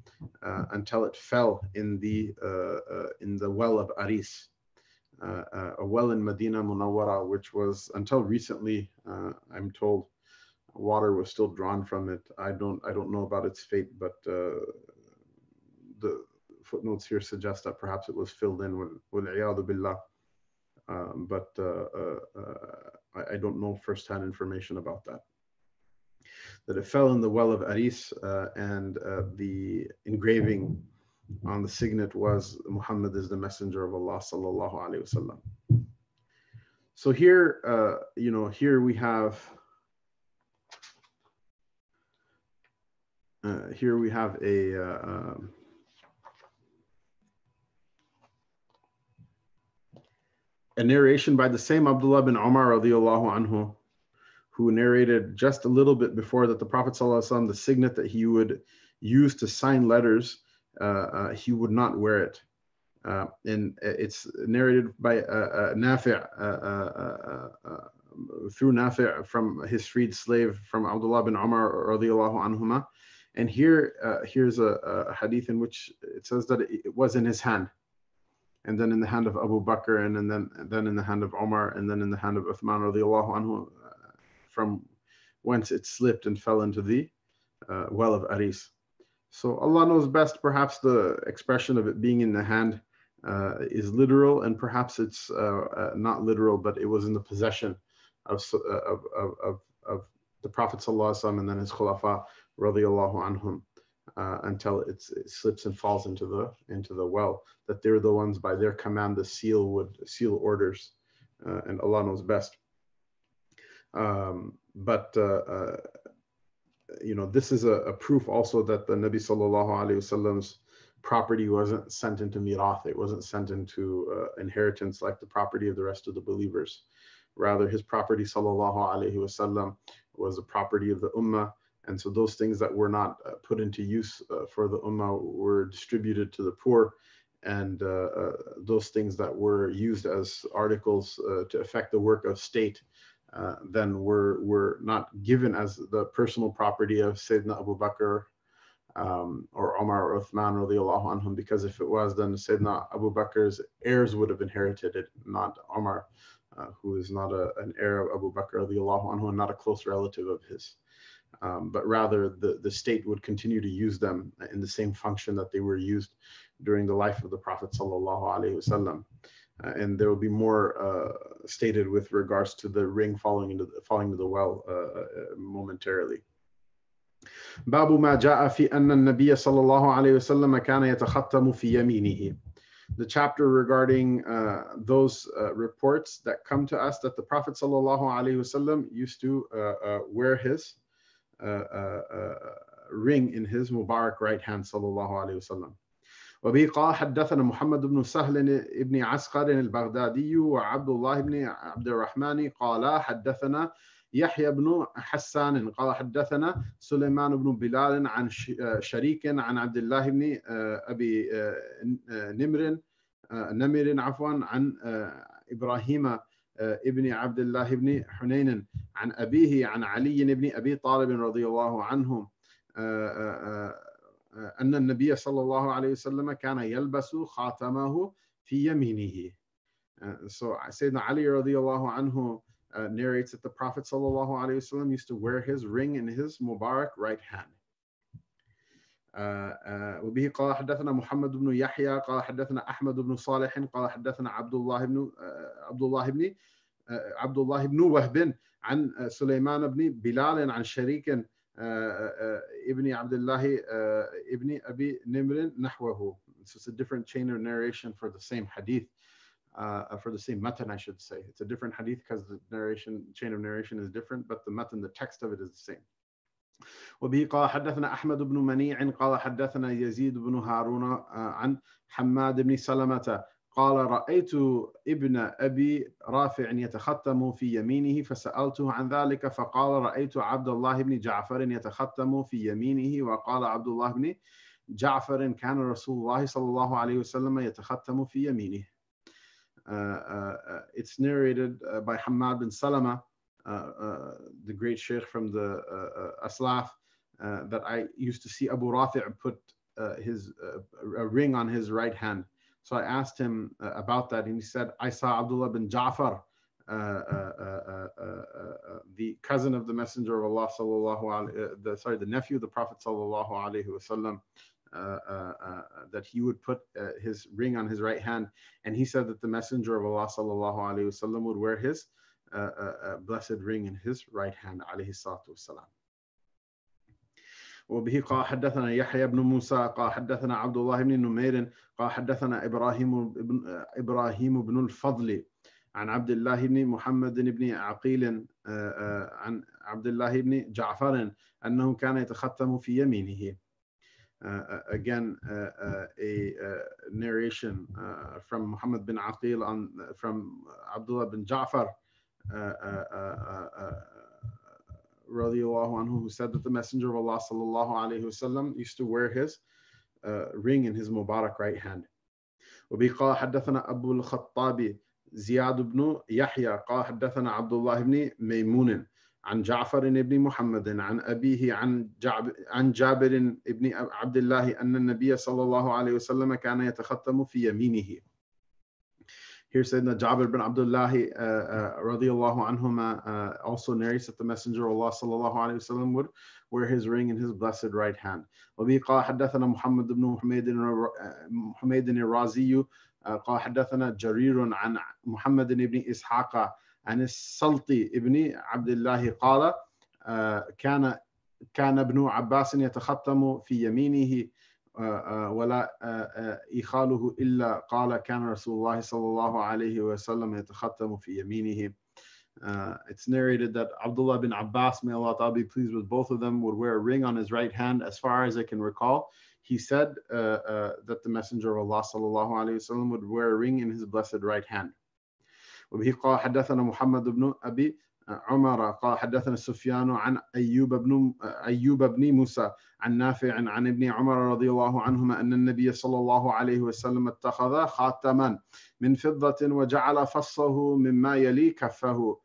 uh, until it fell in the uh, uh, in the well of Aris, uh, uh, a well in Medina Munawwara, which was until recently, uh, I'm told, water was still drawn from it. I don't I don't know about its fate, but the footnotes here suggest that perhaps it was filled in with with billah. Um, but I, I don't know firsthand information about that. That it fell in the well of Aris uh, and uh, the engraving on the signet was Muhammad is the messenger of Allah sallallahu alaihi wasallam. So here, uh, you know, here we have uh, here we have a uh, um, a narration by the same Abdullah bin Umar radiallahu anhu, who narrated just a little bit before that the Prophet ﷺ, the signet that he would use to sign letters, uh, uh, he would not wear it. Uh, and it's narrated by uh, uh, Nafi' uh, through Nafi' from his freed slave from Abdullah bin Umar radiallahu anhuma. And here, here's a, a, hadith in which it says that it was in his hand and then in the hand of Abu Bakr, and, then and then in the hand of Omar, and then in the hand of Uthman radiallahu anhu, uh, from whence it slipped and fell into the uh, well of Aris. So Allah knows best. Perhaps the expression of it being in the hand uh, is literal, and perhaps it's uh, uh, not literal, but it was in the possession of uh, of of, of, the Prophet and then his khulafa radiallahu anhum uh, until it slips and falls into the into the well. That they're the ones by their command the seal would seal orders, uh, and Allah knows best. Um, but uh, uh you know this is a, a, proof also that the Nabi sallallahu alaihi wasallam's property wasn't sent into mirath. It wasn't sent into uh, inheritance like the property of the rest of the believers. Rather, his property sallallahu alaihi wasallam was the property of the ummah and so those things that were not uh, put into use uh, for the ummah were distributed to the poor. And uh, uh those things that were used as articles uh, to affect the work of state uh, then were, were not given as the personal property of Sayyidina Abu Bakr um, or Omar or Uthman radiallahu anhum, because if it was, then Sayyidina Abu Bakr's heirs would have inherited it, not Omar, who is not a, an heir of Abu Bakr radiallahu anhu and not a close relative of his um, but rather the, the state would continue to use them in the same function that they were used during the life of the Prophet sallallahu alaihi wasallam. Uh, and there will be more uh, stated with regards to the ring falling into the, falling to the well uh, uh momentarily. باب ما جاء في أن النبي صلى الله عليه وسلم كان يتختم في يمينه. The chapter regarding uh, those uh, reports that come to us that the Prophet sallallahu alaihi wasallam used to wear his ring in his Mubarak right hand sallallahu alayhi wasallam. وبه قال حدثنا محمد بن سهل بن عسقر البغدادي وعبد الله بن عبد الرحمن قال حدثنا يحيى بن حسان قال حدثنا سليمان بن بلال عن شريك عن عبد الله بن ابي نمر نمر عفوا عن إبراهيم ابن عبد الله بن حنين عن أبيه عن علي بن أبي طالب رضي الله عنه أن النبي صلى الله عليه وسلم كان يلبس خاتمه في يمينه. So Sayyidina Ali radiallahu anhu uh, narrates that the Prophet sallallahu alaihi wasallam used to wear his ring in his Mubarak right hand. وبه قال حدثنا محمد بن يحيى قال حدثنا احمد بن صالح قال حدثنا عبد الله بن عبد الله بن عبد الله بن وهب عن سليمان بن بلال عن شريك ابن عبد الله ابن ابي نمر نحوه. So it's a different chain of narration for the same hadith. Uh, for the same matan, I should say. It's a different hadith because the narration chain of narration is different, but the matan, the text of it is the same. وبه قال حدثنا أحمد بن منيع قال حدثنا يزيد بن هارون عن حماد بن سلمة قال رأيت ابن أبي رافع يتختم في يمينه فسألته عن ذلك فقال رأيت عبد الله بن جعفر يتختم في يمينه وقال عبد الله بن جعفر كان رسول الله صلى الله عليه وسلم يتختم في يمينه. Uh, uh, it's narrated by Hamad bin Salama, Uh, uh, the great sheikh from the uh, Aslaf, that I used to see Abu Rafi' put his a ring on his right hand. So I asked him about that, and he said, "I saw Abdullah bin Ja'far, the cousin of the Messenger of Allah sallallahu alaihi, the sorry, the nephew of the Prophet sallallahu alaihi wasallam." Uh, uh, uh, that he would put his ring on his right hand, and he said that the Messenger of Allah sallallahu alaihi wasallam would wear his blessed ring in his right hand, alayhi salatu wasalam. وبه قال حدثنا يحيى بن موسى قال حدثنا عبد الله بن نمير قال حدثنا ابراهيم بن ابراهيم بن الفضل عن عبد الله بن محمد بن عقيل عن عبد الله بن جعفر انه كان يتختم في يمينه uh, again uh, a narration from Muhammad bin Aqil on from Abdullah bin Ja'far radiallahu anhu who said that the messenger of Allah sallallahu alayhi wasallam used to wear his ring in his Mubarak right hand وبه قال حدثنا أبو الخطاب زياد بن يحيى قال حدثنا عبد الله بن ميمون عن جعفر بن محمد عن أبيه عن عن جابر بن عبد الله أن النبي صلى الله عليه وسلم كان يتختم في يمينه. Here Sayyidina Jabir bin Abdullah uh, uh, radiallahu anhuma uh, also narrates that the Messenger of Allah sallallahu alayhi would wear his ring in his blessed right hand. وبه قال حدثنا محمد بن حميد الرازي قال حدثنا جرير عن محمد بن إسحاق عن السلطي ابن عبد الله قال كان كان ابن عباس يتختم في يمينه ولا إخاله إلا قال كان رسول الله صلى الله عليه وسلم يتختم في يمينه Uh, it's narrated that Abdullah bin Abbas, may Allah ta'ala be pleased with both of them, would wear a ring on his right hand. As far as I can recall, he said uh, uh, that the Messenger of Allah sallallahu alayhi wasallam would wear a ring in his blessed right hand. وبه قال حدثنا محمد بن أبي عمر قال حدثنا سفيان عن أيوب بن أيوب بن موسى عن نافع عن ابن عمر رضي الله عنهما أن النبي صلى الله عليه وسلم اتخذ خاتما من فضة وجعل فصه مما يلي كفه.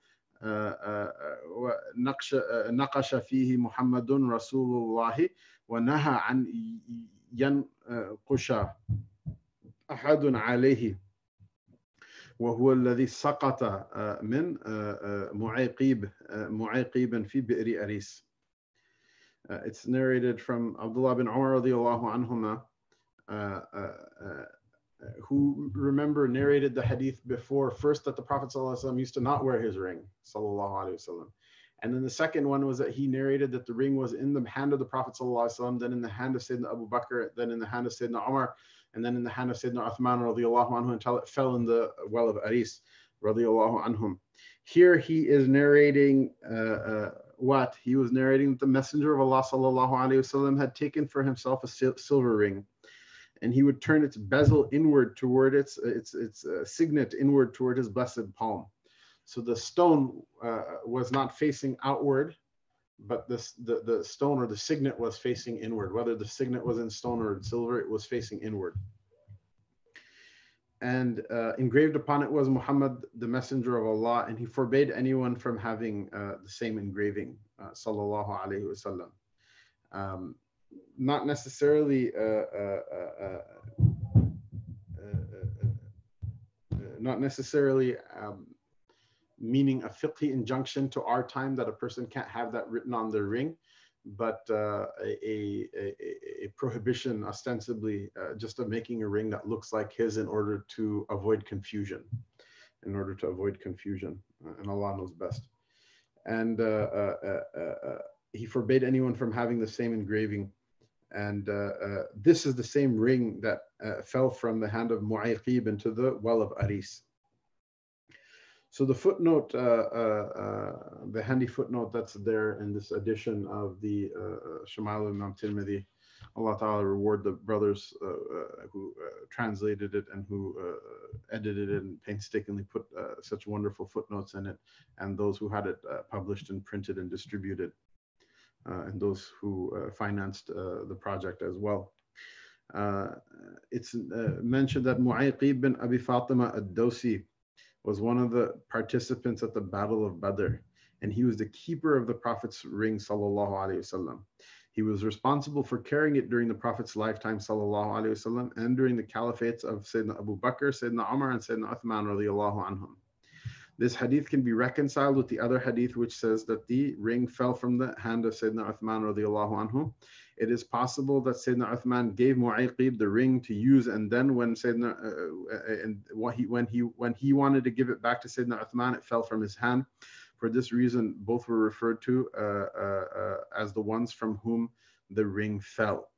ونقش نقش فيه محمد رسول الله ونهى عن ينقش أحد عليه. وهو الذي سقط من معيقيب معيقيب في بئر أريس. It's narrated from Abdullah bin Umar radiallahu anhuma, uh, uh, who remember narrated the hadith before first that the Prophet ﷺ used to not wear his ring, sallallahu And then the second one was that he narrated that the ring was in the hand of the Prophet ﷺ, then in the hand of Sayyidina Abu Bakr, then in the hand of Sayyidina Umar, and then in the hand of Sayyidina Uthman radiallahu anhu until it fell in the well of Aris radiallahu anhum. Here he is narrating uh, uh, what? He was narrating that the Messenger of Allah sallallahu alayhi wasallam had taken for himself a silver ring and he would turn its bezel inward toward its its its uh, signet inward toward his blessed palm. So the stone uh, was not facing outward, but this, the, the stone or the signet was facing inward. Whether the signet was in stone or in silver, it was facing inward. And uh, engraved upon it was Muhammad, the messenger of Allah, and he forbade anyone from having uh, the same engraving, uh, sallallahu alaihi wasallam. Um, not necessarily uh, uh, uh, not necessarily um, meaning a fiqhi injunction to our time that a person can't have that written on their ring, but uh, a, a, a, prohibition ostensibly uh, just of making a ring that looks like his in order to avoid confusion in order to avoid confusion uh, and allah knows best. And uh, uh, uh, he forbade anyone from having the same engraving. And this is the same ring that fell from the hand of Mu'ayqib into the well of Aris so the footnote, uh, uh, uh, the handy footnote that's there in this edition of the Shama'il Imam Tirmidhi, Allah Ta'ala reward the brothers uh, uh, who uh, translated it and who edited it and painstakingly put such wonderful footnotes in it, and those who had it published and printed and distributed, and those who financed the project as well. it's mentioned that Mu'ayqib bin Abi Fatima ad-Dawsi was one of the participants at the Battle of Badr, and he was the keeper of the Prophet's ring, sallallahu alaihi wasallam. He was responsible for carrying it during the Prophet's lifetime, sallallahu alaihi wasallam, and during the caliphates of Sayyidina Abu Bakr, Sayyidina Umar, and Sayyidina Uthman radiallahu anhum. This hadith can be reconciled with the other hadith which says that the ring fell from the hand of Sayyidina Uthman radiallahu anhu it is possible that Sayyidina Uthman gave Mu'ayqib the ring to use, and then when Sayyidina uh, uh, and when he when he when he wanted to give it back to Sayyidina Uthman, it fell from his hand. For this reason, both were referred to uh, uh, uh as the ones from whom the ring fell.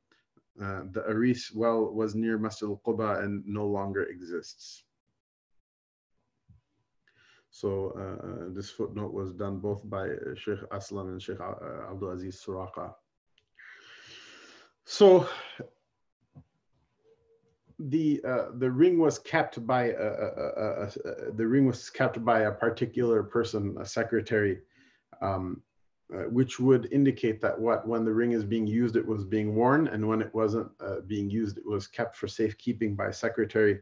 Uh, the Aris well was near Masjid al-Quba and no longer exists. So this footnote was done both by Sheikh Aslam and Sheikh Abdul Aziz Suraqa. So the uh, the ring was kept by a, a, a, the ring was kept by a particular person, a secretary, um, uh, which would indicate that what when the ring is being used, it was being worn, and when it wasn't uh, being used, it was kept for safekeeping by a secretary.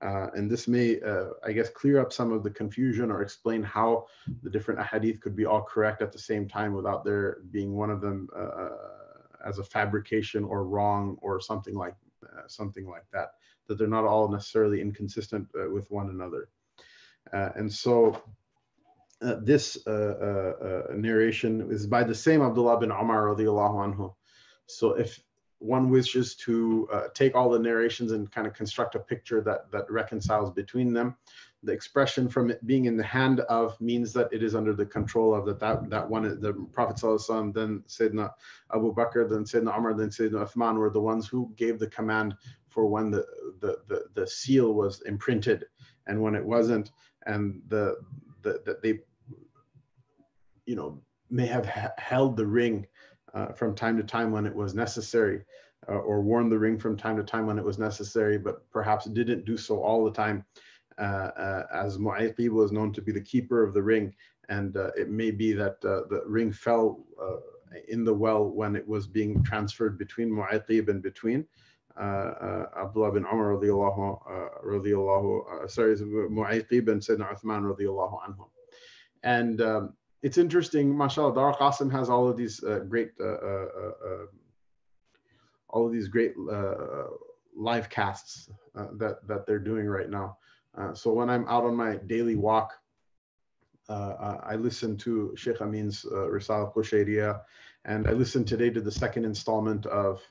Uh, and this may, uh, I guess, clear up some of the confusion or explain how the different ahadith could be all correct at the same time without there being one of them uh, as a fabrication or wrong or something like uh, something like that. That they're not all necessarily inconsistent uh, with one another. Uh, and so uh, this uh, narration is by the same Abdullah bin Umar anhu. So if one wishes to take all the narrations and kind of construct a picture that that reconciles between them, the expression from it being in the hand of means that it is under the control of that that, that one the prophet sallallahu then sayyidina abu bakr then sayyidina umar then sayyidina uthman were the ones who gave the command for when the, the the the seal was imprinted and when it wasn't. And the the that they you know may have ha- held the ring uh, from time to time when it was necessary uh, or worn the ring from time to time when it was necessary but perhaps didn't do so all the time Uh, uh, as Mu'ayqib was known to be the keeper of the ring. And uh, it may be that uh, the ring fell in the well when it was being transferred between Mu'ayqib and between Abdullah bin Umar radiallahu, radiallahu sorry, Mu'ayqib and Sayyidina Uthman radiallahu anhu. And um, it's interesting, mashallah, Dar Qasim has all of these uh, great, uh, uh, all of these great live casts that, that they're doing right now. Uh, so when I'm out on my daily walk, uh, I listen to Sheikh Amin's uh, Risal Qushayriya, and I listened today to the second installment of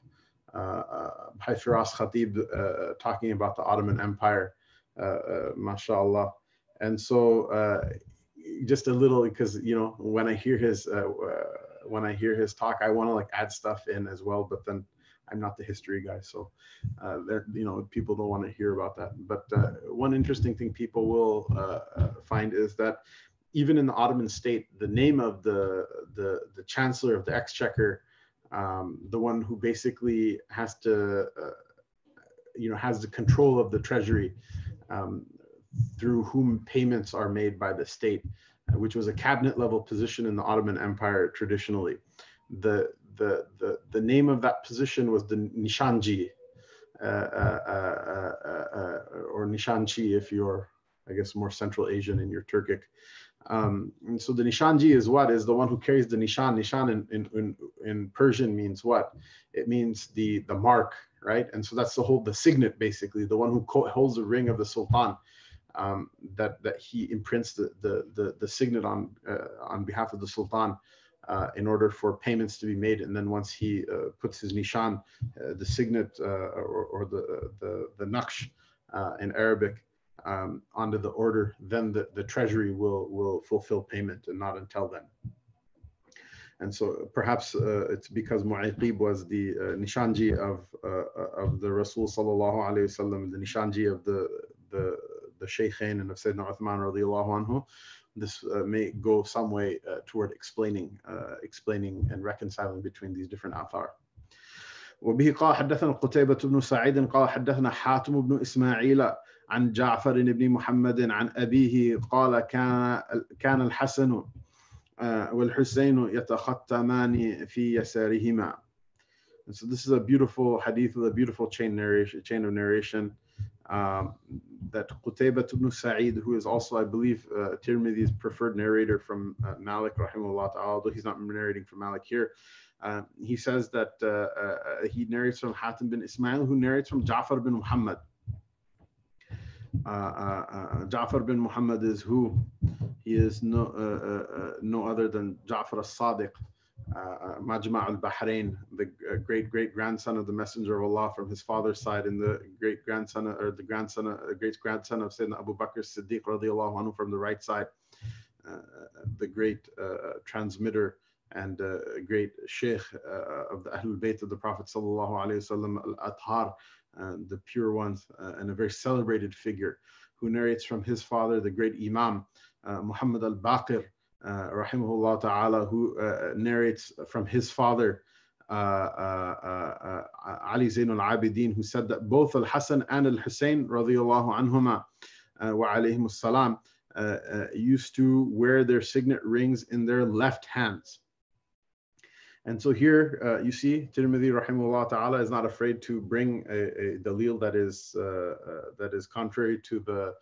uh, uh, Firas Khatib uh, talking about the Ottoman Empire, uh, mashallah. And so just a little, because, you know, when I hear his, when I hear his talk, I want to like add stuff in as well, but then I'm not the history guy, so uh, you know people don't want to hear about that. But uh, one interesting thing people will uh, uh, find is that even in the Ottoman state, the name of the the, the chancellor of the exchequer, um, the one who basically has to, uh, you know, has the control of the treasury, um, through whom payments are made by the state, uh, which was a cabinet level position in the Ottoman Empire traditionally. The the, the, the name of that position was the Nishanji, uh, uh, uh, or Nishanchi if you're, I guess, more Central Asian in your Turkic. Um, and so the Nishanji is what? Is the one who carries the Nishan. Nishan in, in, in, in Persian means what? It means the, the mark, right? And so that's the whole, the signet basically, the one who holds the ring of the Sultan. Um, that that he imprints the the the, the signet on uh, on behalf of the Sultan uh, in order for payments to be made. And then once he uh, puts his nishan, uh, the signet or, or, the, the, the naqsh in Arabic, um, onto the order, then the, the treasury will, will fulfill payment and not until then. And so perhaps uh, it's because Mu'ayqib was the uh, Nishanji of, uh, of the Rasul sallallahu alayhi wasallam, the Nishanji of the, the, the Shaykhain and of Sayyidina Uthman radiallahu anhu This uh, may go some way uh, toward explaining, uh, explaining and reconciling between these different athar. وبه قال حدثنا قتيبة بن سعيد قال حدثنا حاتم بن إسماعيل عن جعفر بن محمد عن أبيه قال كان كان الحسن والحسين يتختمان في يسارهما. And so this is a beautiful hadith with a beautiful chain narration, chain of narration um, that Qutayba ibn Sa'id, who is also, I believe, uh, Tirmidhi's preferred narrator from uh, Malik, rahimahullah ta'ala, although he's not narrating from Malik here, uh, he says that uh, uh, he narrates from Hatim bin Ismail, who narrates from Ja'far bin Muhammad. Uh, uh, Ja'far bin Muhammad is who? He is no, no other than Ja'far as-Sadiq, Majma' al-Bahrain, the great great grandson of the Messenger of Allah from his father's side, and the great grandson or the grandson, uh, great grandson of Sayyidina Abu Bakr Siddiq radiallahu anhu from the right side, uh, the great uh, transmitter and great sheikh of the Ahlul Bayt of the Prophet sallallahu alaihi wasallam, al-Athar, the pure ones, uh, and a very celebrated figure who narrates from his father, the great Imam uh, Muhammad al Baqir, uh, rahimahullah ta'ala, who narrates from his father. Ali Zain al-Abidin who said that both al-Hasan and al-Hussein radiallahu anhuma wa alayhim salam used to wear their signet rings in their left hands. And so here uh, you see Tirmidhi rahimahullah ta'ala is not afraid to bring a, a dalil that is, uh, uh, that is contrary to the,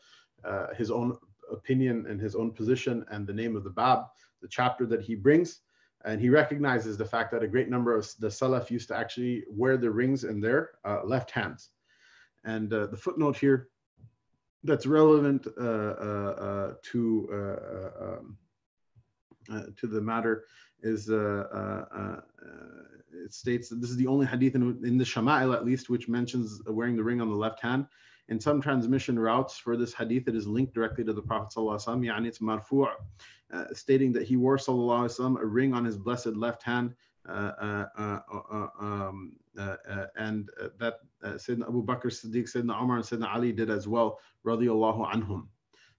uh, his own opinion and his own position and the name of the bab, the chapter that he brings. And he recognizes the fact that a great number of the Salaf used to actually wear the rings in their uh, left hands. And uh, the footnote here that's relevant to, um, to the matter is uh, uh, uh, it states that this is the only hadith in, in the Shama'il at least which mentions wearing the ring on the left hand. In some transmission routes for this hadith, it is linked directly to the Prophet ﷺ, yani it's marfu' uh, stating that he wore وسلم, a ring on his blessed left hand, uh, uh, um, and that Sayyidina Abu Bakr Siddiq, Sayyidina Umar, and Sayyidina Ali did as well, radiallahu anhum.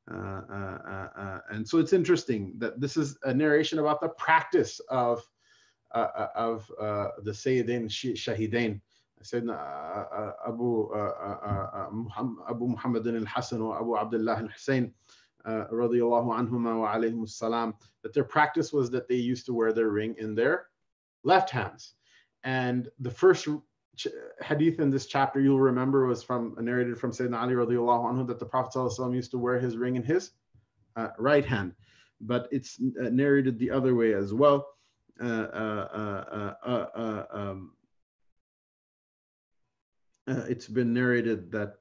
Uh, uh, uh, and so it's interesting that this is a narration about the practice of of the Sayyidin Shahidain. Sayyidina Abu Abu Muhammad al-Hasan or Abu Abdullah al-Hussein radiallahu anhuma wa alayhim that their practice was that they used to wear their ring in their left hands. And the first hadith in this chapter you'll remember was from narrated from Sayyidina Ali radiallahu anhu that the Prophet used to wear his ring in his uh, right hand, but it's uh, narrated the other way as well. Uh, uh, uh, it's been narrated that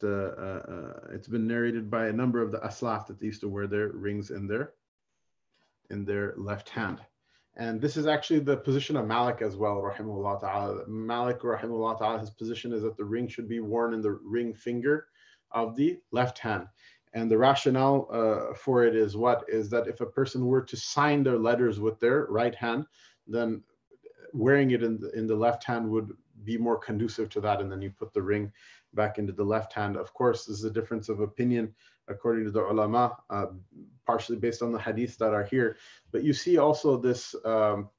it's been narrated by a number of the aslaf that they used to wear their rings in their in their left hand. And this is actually the position of Malik as well, rahimahullah ta'ala. Malik, rahimahullah ta'ala, his position is that the ring should be worn in the ring finger of the left hand. And the rationale uh, for it is what? Is that if a person were to sign their letters with their right hand, then wearing it in the, in the left hand would be more conducive to that. And then you put the ring back into the left hand. Of course, this is a difference of opinion according to the ulama, uh, partially based on the hadiths that are here. But you see also this, um,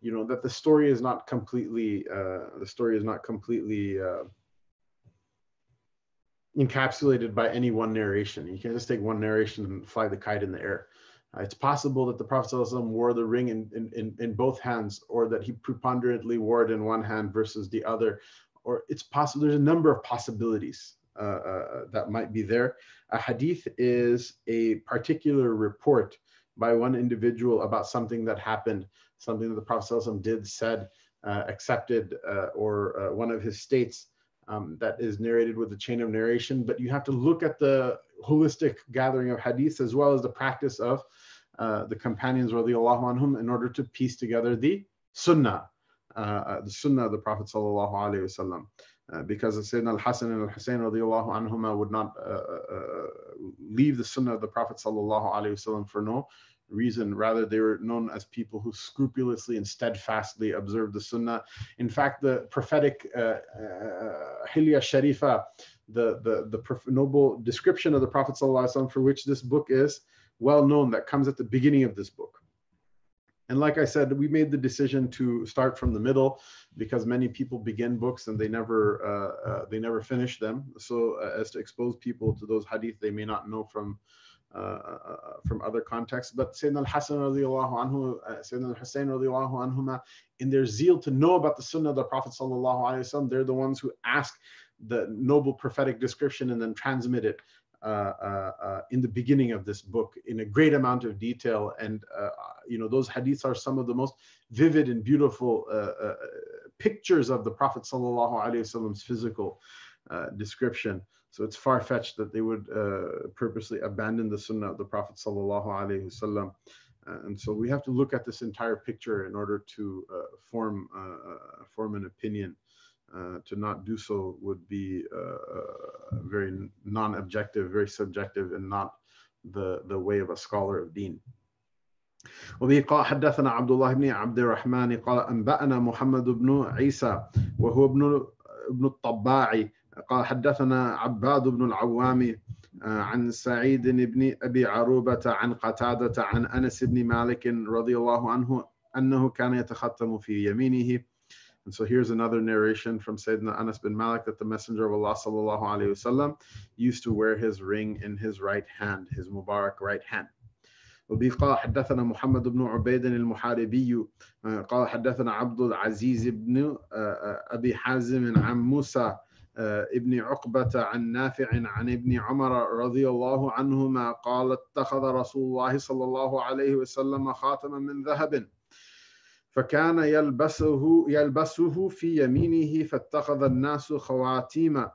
you know, that the story is not completely, uh, the story is not completely uh, encapsulated by any one narration. You can't just take one narration and fly the kite in the air. Uh, it's possible that the Prophet wore the ring in, in, in, both hands, or that he preponderantly wore it in one hand versus the other, or it's possible. There's a number of possibilities uh, uh, that might be there. A hadith is a particular report by one individual about something that happened, something that the Prophet did, said, uh, accepted, uh, or uh, one of his states um, that is narrated with a chain of narration. But you have to look at the holistic gathering of hadiths as well as the practice of uh, the companions radiallahu anhum in order to piece together the sunnah, uh, uh the sunnah of the Prophet sallallahu alaihi wasallam. Uh, because Sayyidina al-Hasan and al-Hussein radiallahu anhuma would not uh, uh, leave the sunnah of the Prophet sallallahu alaihi wasallam for no reason. Rather, they were known as people who scrupulously and steadfastly observed the Sunnah. In fact, the prophetic uh, uh, Hilya Sharifa, the, the, the noble description of the Prophet ﷺ for which this book is well known, that comes at the beginning of this book. And like I said, we made the decision to start from the middle because many people begin books and they never uh, uh, they never finish them. So uh, as to expose people to those hadith they may not know from from other contexts. But Sayyidina al-Hasan radiallahu anhu, uh, Sayyidina al-Hussein radiallahu anhuma, in their zeal to know about the sunnah of the Prophet sallallahu alaihi wasallam, they're the ones who ask the noble prophetic description and then transmit it uh, uh, uh, in the beginning of this book in a great amount of detail. And, you know, those hadiths are some of the most vivid and beautiful pictures of the Prophet wasallam's physical description. So it's far fetched that they would uh, purposely abandon the sunnah of the Prophet sallallahu alaihi wasallam. Uh, and so we have to look at this entire picture in order to uh, form uh, uh, form an opinion. Uh, to not do so would be very non-objective, very subjective, and not the the way of a scholar of Deen. وبه قال حدثنا عبد الله بن عبد الرحمن قال أنبأنا محمد بن عيسى وهو ابن ابن الطباعي قال حدثنا عباد بن العوام آه، عن سعيد بن أبي عروبة عن قتادة عن أنس بن مالك رضي الله عنه أنه كان يتختم في يمينه And so here's another narration from Sayyidina Anas bin Malik that the Messenger of Allah sallallahu alayhi wasallam used to wear his ring in his right hand, his Mubarak right hand. وبه قال حدثنا محمد بن عبيد المحاربي قال حدثنا عبد العزيز بن أبي حازم عن موسى ابن عقبة عن نافع عن ابن عمر رضي الله عنهما قال اتخذ رسول الله صلى الله عليه وسلم خاتما من ذهب فكان يلبسه يلبسه في يمينه فاتخذ الناس خواتيم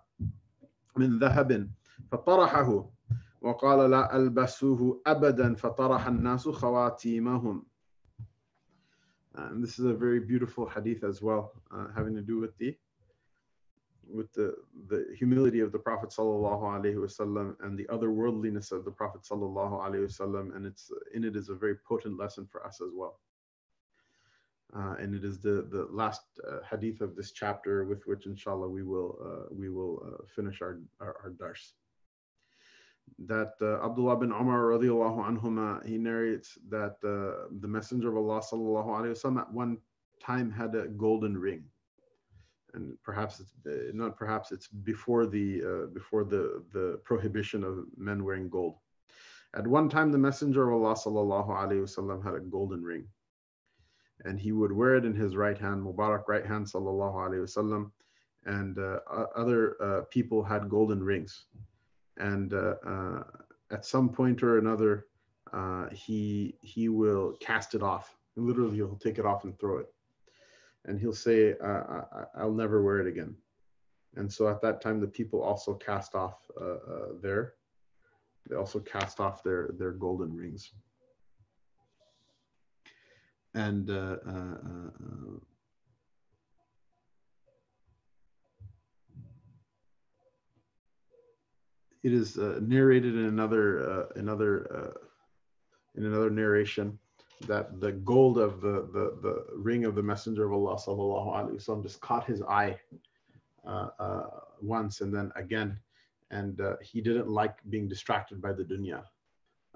من ذهب فطرحه وقال لا ألبسه أبدا فطرح الناس خواتيمهم. And this is a very beautiful hadith as well, uh, having to do with the with the, the humility of the Prophet wasallam and the otherworldliness of the Prophet wasallam, and it's in it is a very potent lesson for us as well. Uh, and it is the the last uh, hadith of this chapter with which, inshallah, we will uh, we will uh, finish our our, our dars. That uh, Abdullah bin Umar radiallahu anhuma he narrates that uh, the Messenger of Allah sallallahu alaihi wasallam at one time had a golden ring and perhaps it's uh, not perhaps it's before the uh, before the the prohibition of men wearing gold. At one time, the Messenger of Allah sallallahu alaihi wasallam had a golden ring, and he would wear it in his right hand, Mubarak right hand sallallahu alaihi wasallam, and uh, other uh, people had golden rings, and at some point or another, he he will cast it off. Literally, he'll take it off and throw it and he'll say, I, will never wear it again. And so at that time, the people also cast off uh, uh, their, they also cast off their, their golden rings. And uh, uh, it is narrated in another, another, in another narration that the gold of the, the, the ring of the Messenger of Allah sallallahu alaihi wasallam just caught his eye uh, uh, once and then again, and uh, he didn't like being distracted by the dunya.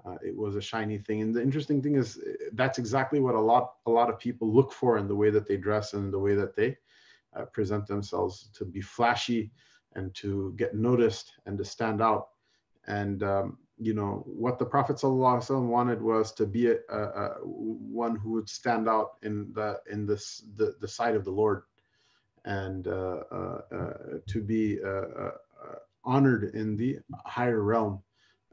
Uh, it was a shiny thing, and the interesting thing is that's exactly what a lot a lot of people look for in the way that they dress and the way that they uh, present themselves to be flashy and to get noticed and to stand out. And um, you know what the prophet ﷺ wanted was to be a, a, one who would stand out in the in this the, the sight of the lord and uh, uh, uh, to be uh, uh, honored in the higher realm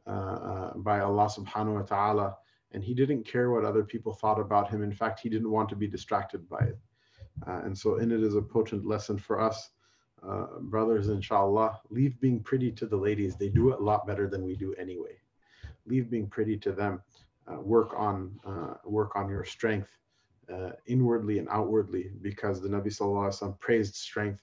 uh, by allah subhanahu wa ta'ala. And he didn't care what other people thought about him. In fact he didn't want to be distracted by it. And so in it is a potent lesson for us uh, brothers, inshallah, leave being pretty to the ladies. They do it a lot better than we do anyway. Leave being pretty to them. uh, work on uh, work on your strength uh, inwardly and outwardly because the Nabi Sallallahu Alaihi Wasallam praised strength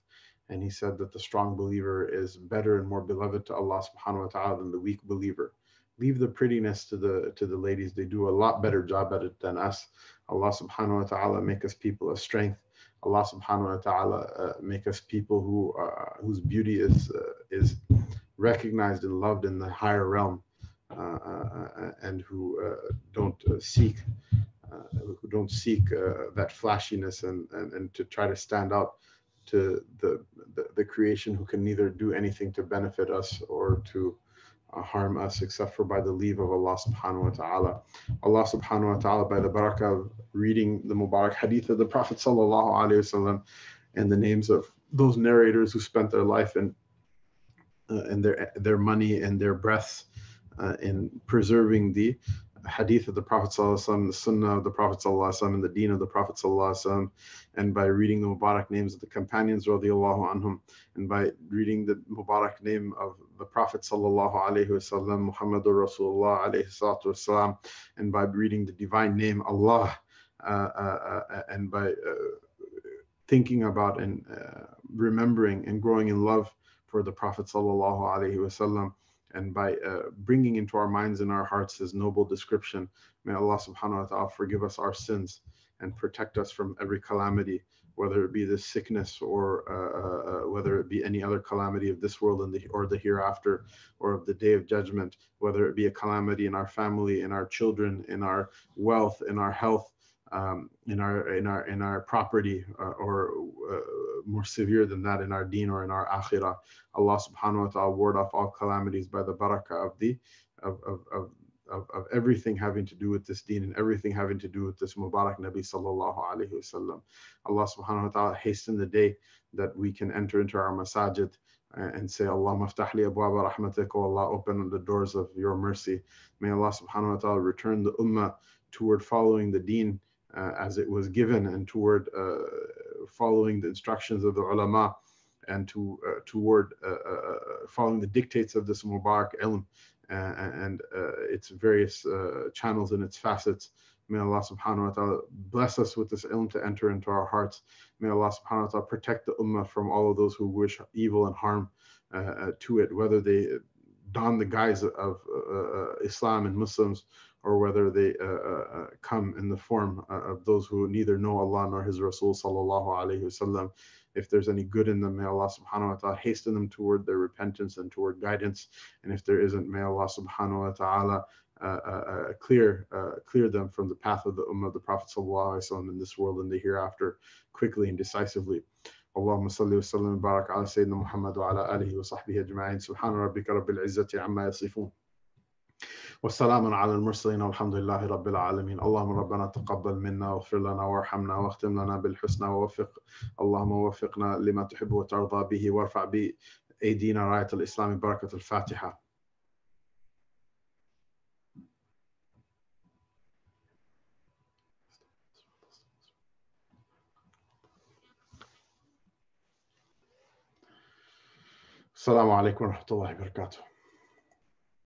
and he said that the strong believer is better and more beloved to Allah subhanahu wa ta'ala than the weak believer. Leave the prettiness to the to the ladies. They do a lot better job at it than us. Allah subhanahu wa ta'ala make us people of strength. Allah subhanahu wa ta'ala uh, make us people who uh, whose beauty is uh, is recognized and loved in the higher realm uh, uh, and who uh, don't seek who don't seek that flashiness and, and and to try to stand out to the, the, the creation who can neither do anything to benefit us or to harm us except for by the leave of Allah subhanahu wa ta'ala. Allah subhanahu wa ta'ala by the barakah of reading the Mubarak hadith of the Prophet sallallahu alaihi wasallam and the names of those narrators who spent their life and uh, and their their money and their breaths uh, in preserving the hadith of the Prophet ﷺ, the sunnah of the Prophet ﷺ, and the deen of the Prophet ﷺ, and by reading the Mubarak names of the companions radiallahu anhum, and by reading the Mubarak name of the Prophet sallallahu alaihi wasallam, Muhammadur Rasulullah alayhi salatu wasalam, and by reading the divine name Allah, uh, uh, uh, and by uh, thinking about and uh, remembering and growing in love for the Prophet sallallahu alaihi wasallam and by uh, bringing into our minds and our hearts his noble description. May Allah subhanahu wa ta'ala forgive us our sins and protect us from every calamity, whether it be this sickness or uh, uh, uh, whether it be any other calamity of this world and the, or the hereafter or of the day of judgment, whether it be a calamity in our family, in our children, in our wealth, in our health, um, in our in our in our property uh, or uh, more severe than that in our deen or in our akhirah allah subhanahu wa ta'ala ward off all calamities by the barakah of the of, of, of of, of everything having to do with this deen and everything having to do with this Mubarak Nabi sallallahu alayhi wasallam. Allah subhanahu wa ta'ala hasten the day that we can enter into our masajid and say, Allah maftah li abwaba rahmatik, Allah, open the doors of your mercy. May Allah subhanahu wa ta'ala return the ummah toward following the deen uh, as it was given and toward uh, following the instructions of the ulama and to uh, toward following the dictates of this Mubarak ilm and its various channels and its facets. May Allah subhanahu wa ta'ala bless us with this ilm to enter into our hearts. May Allah subhanahu wa ta'ala protect the ummah from all of those who wish evil and harm uh, to it, whether they don the guise of uh, Islam and Muslims or whether they uh, uh, uh, come in the form of those who neither know Allah nor His Rasul sallallahu alaihi wasallam. If there's any good in them, may Allah subhanahu wa ta'ala hasten them toward their repentance and toward guidance. And if there isn't, may Allah subhanahu wa ta'ala uh, uh, clear uh, clear them from the path of the Ummah of the Prophet sallallahu in this world and the hereafter quickly and decisively. اللهم صل وسلم وبارك على سيدنا محمد وعلى اله وصحبه اجمعين سبحان ربك رب العزه عما يصفون والسلام على المرسلين والحمد لله رب العالمين. اللهم ربنا تقبل منا واغفر لنا وارحمنا واختم لنا بالحسنى ووفق. اللهم وفقنا لما تحب وترضى به وارفع بأيدينا راية الإسلام بركة الفاتحة. السلام عليكم ورحمة الله وبركاته.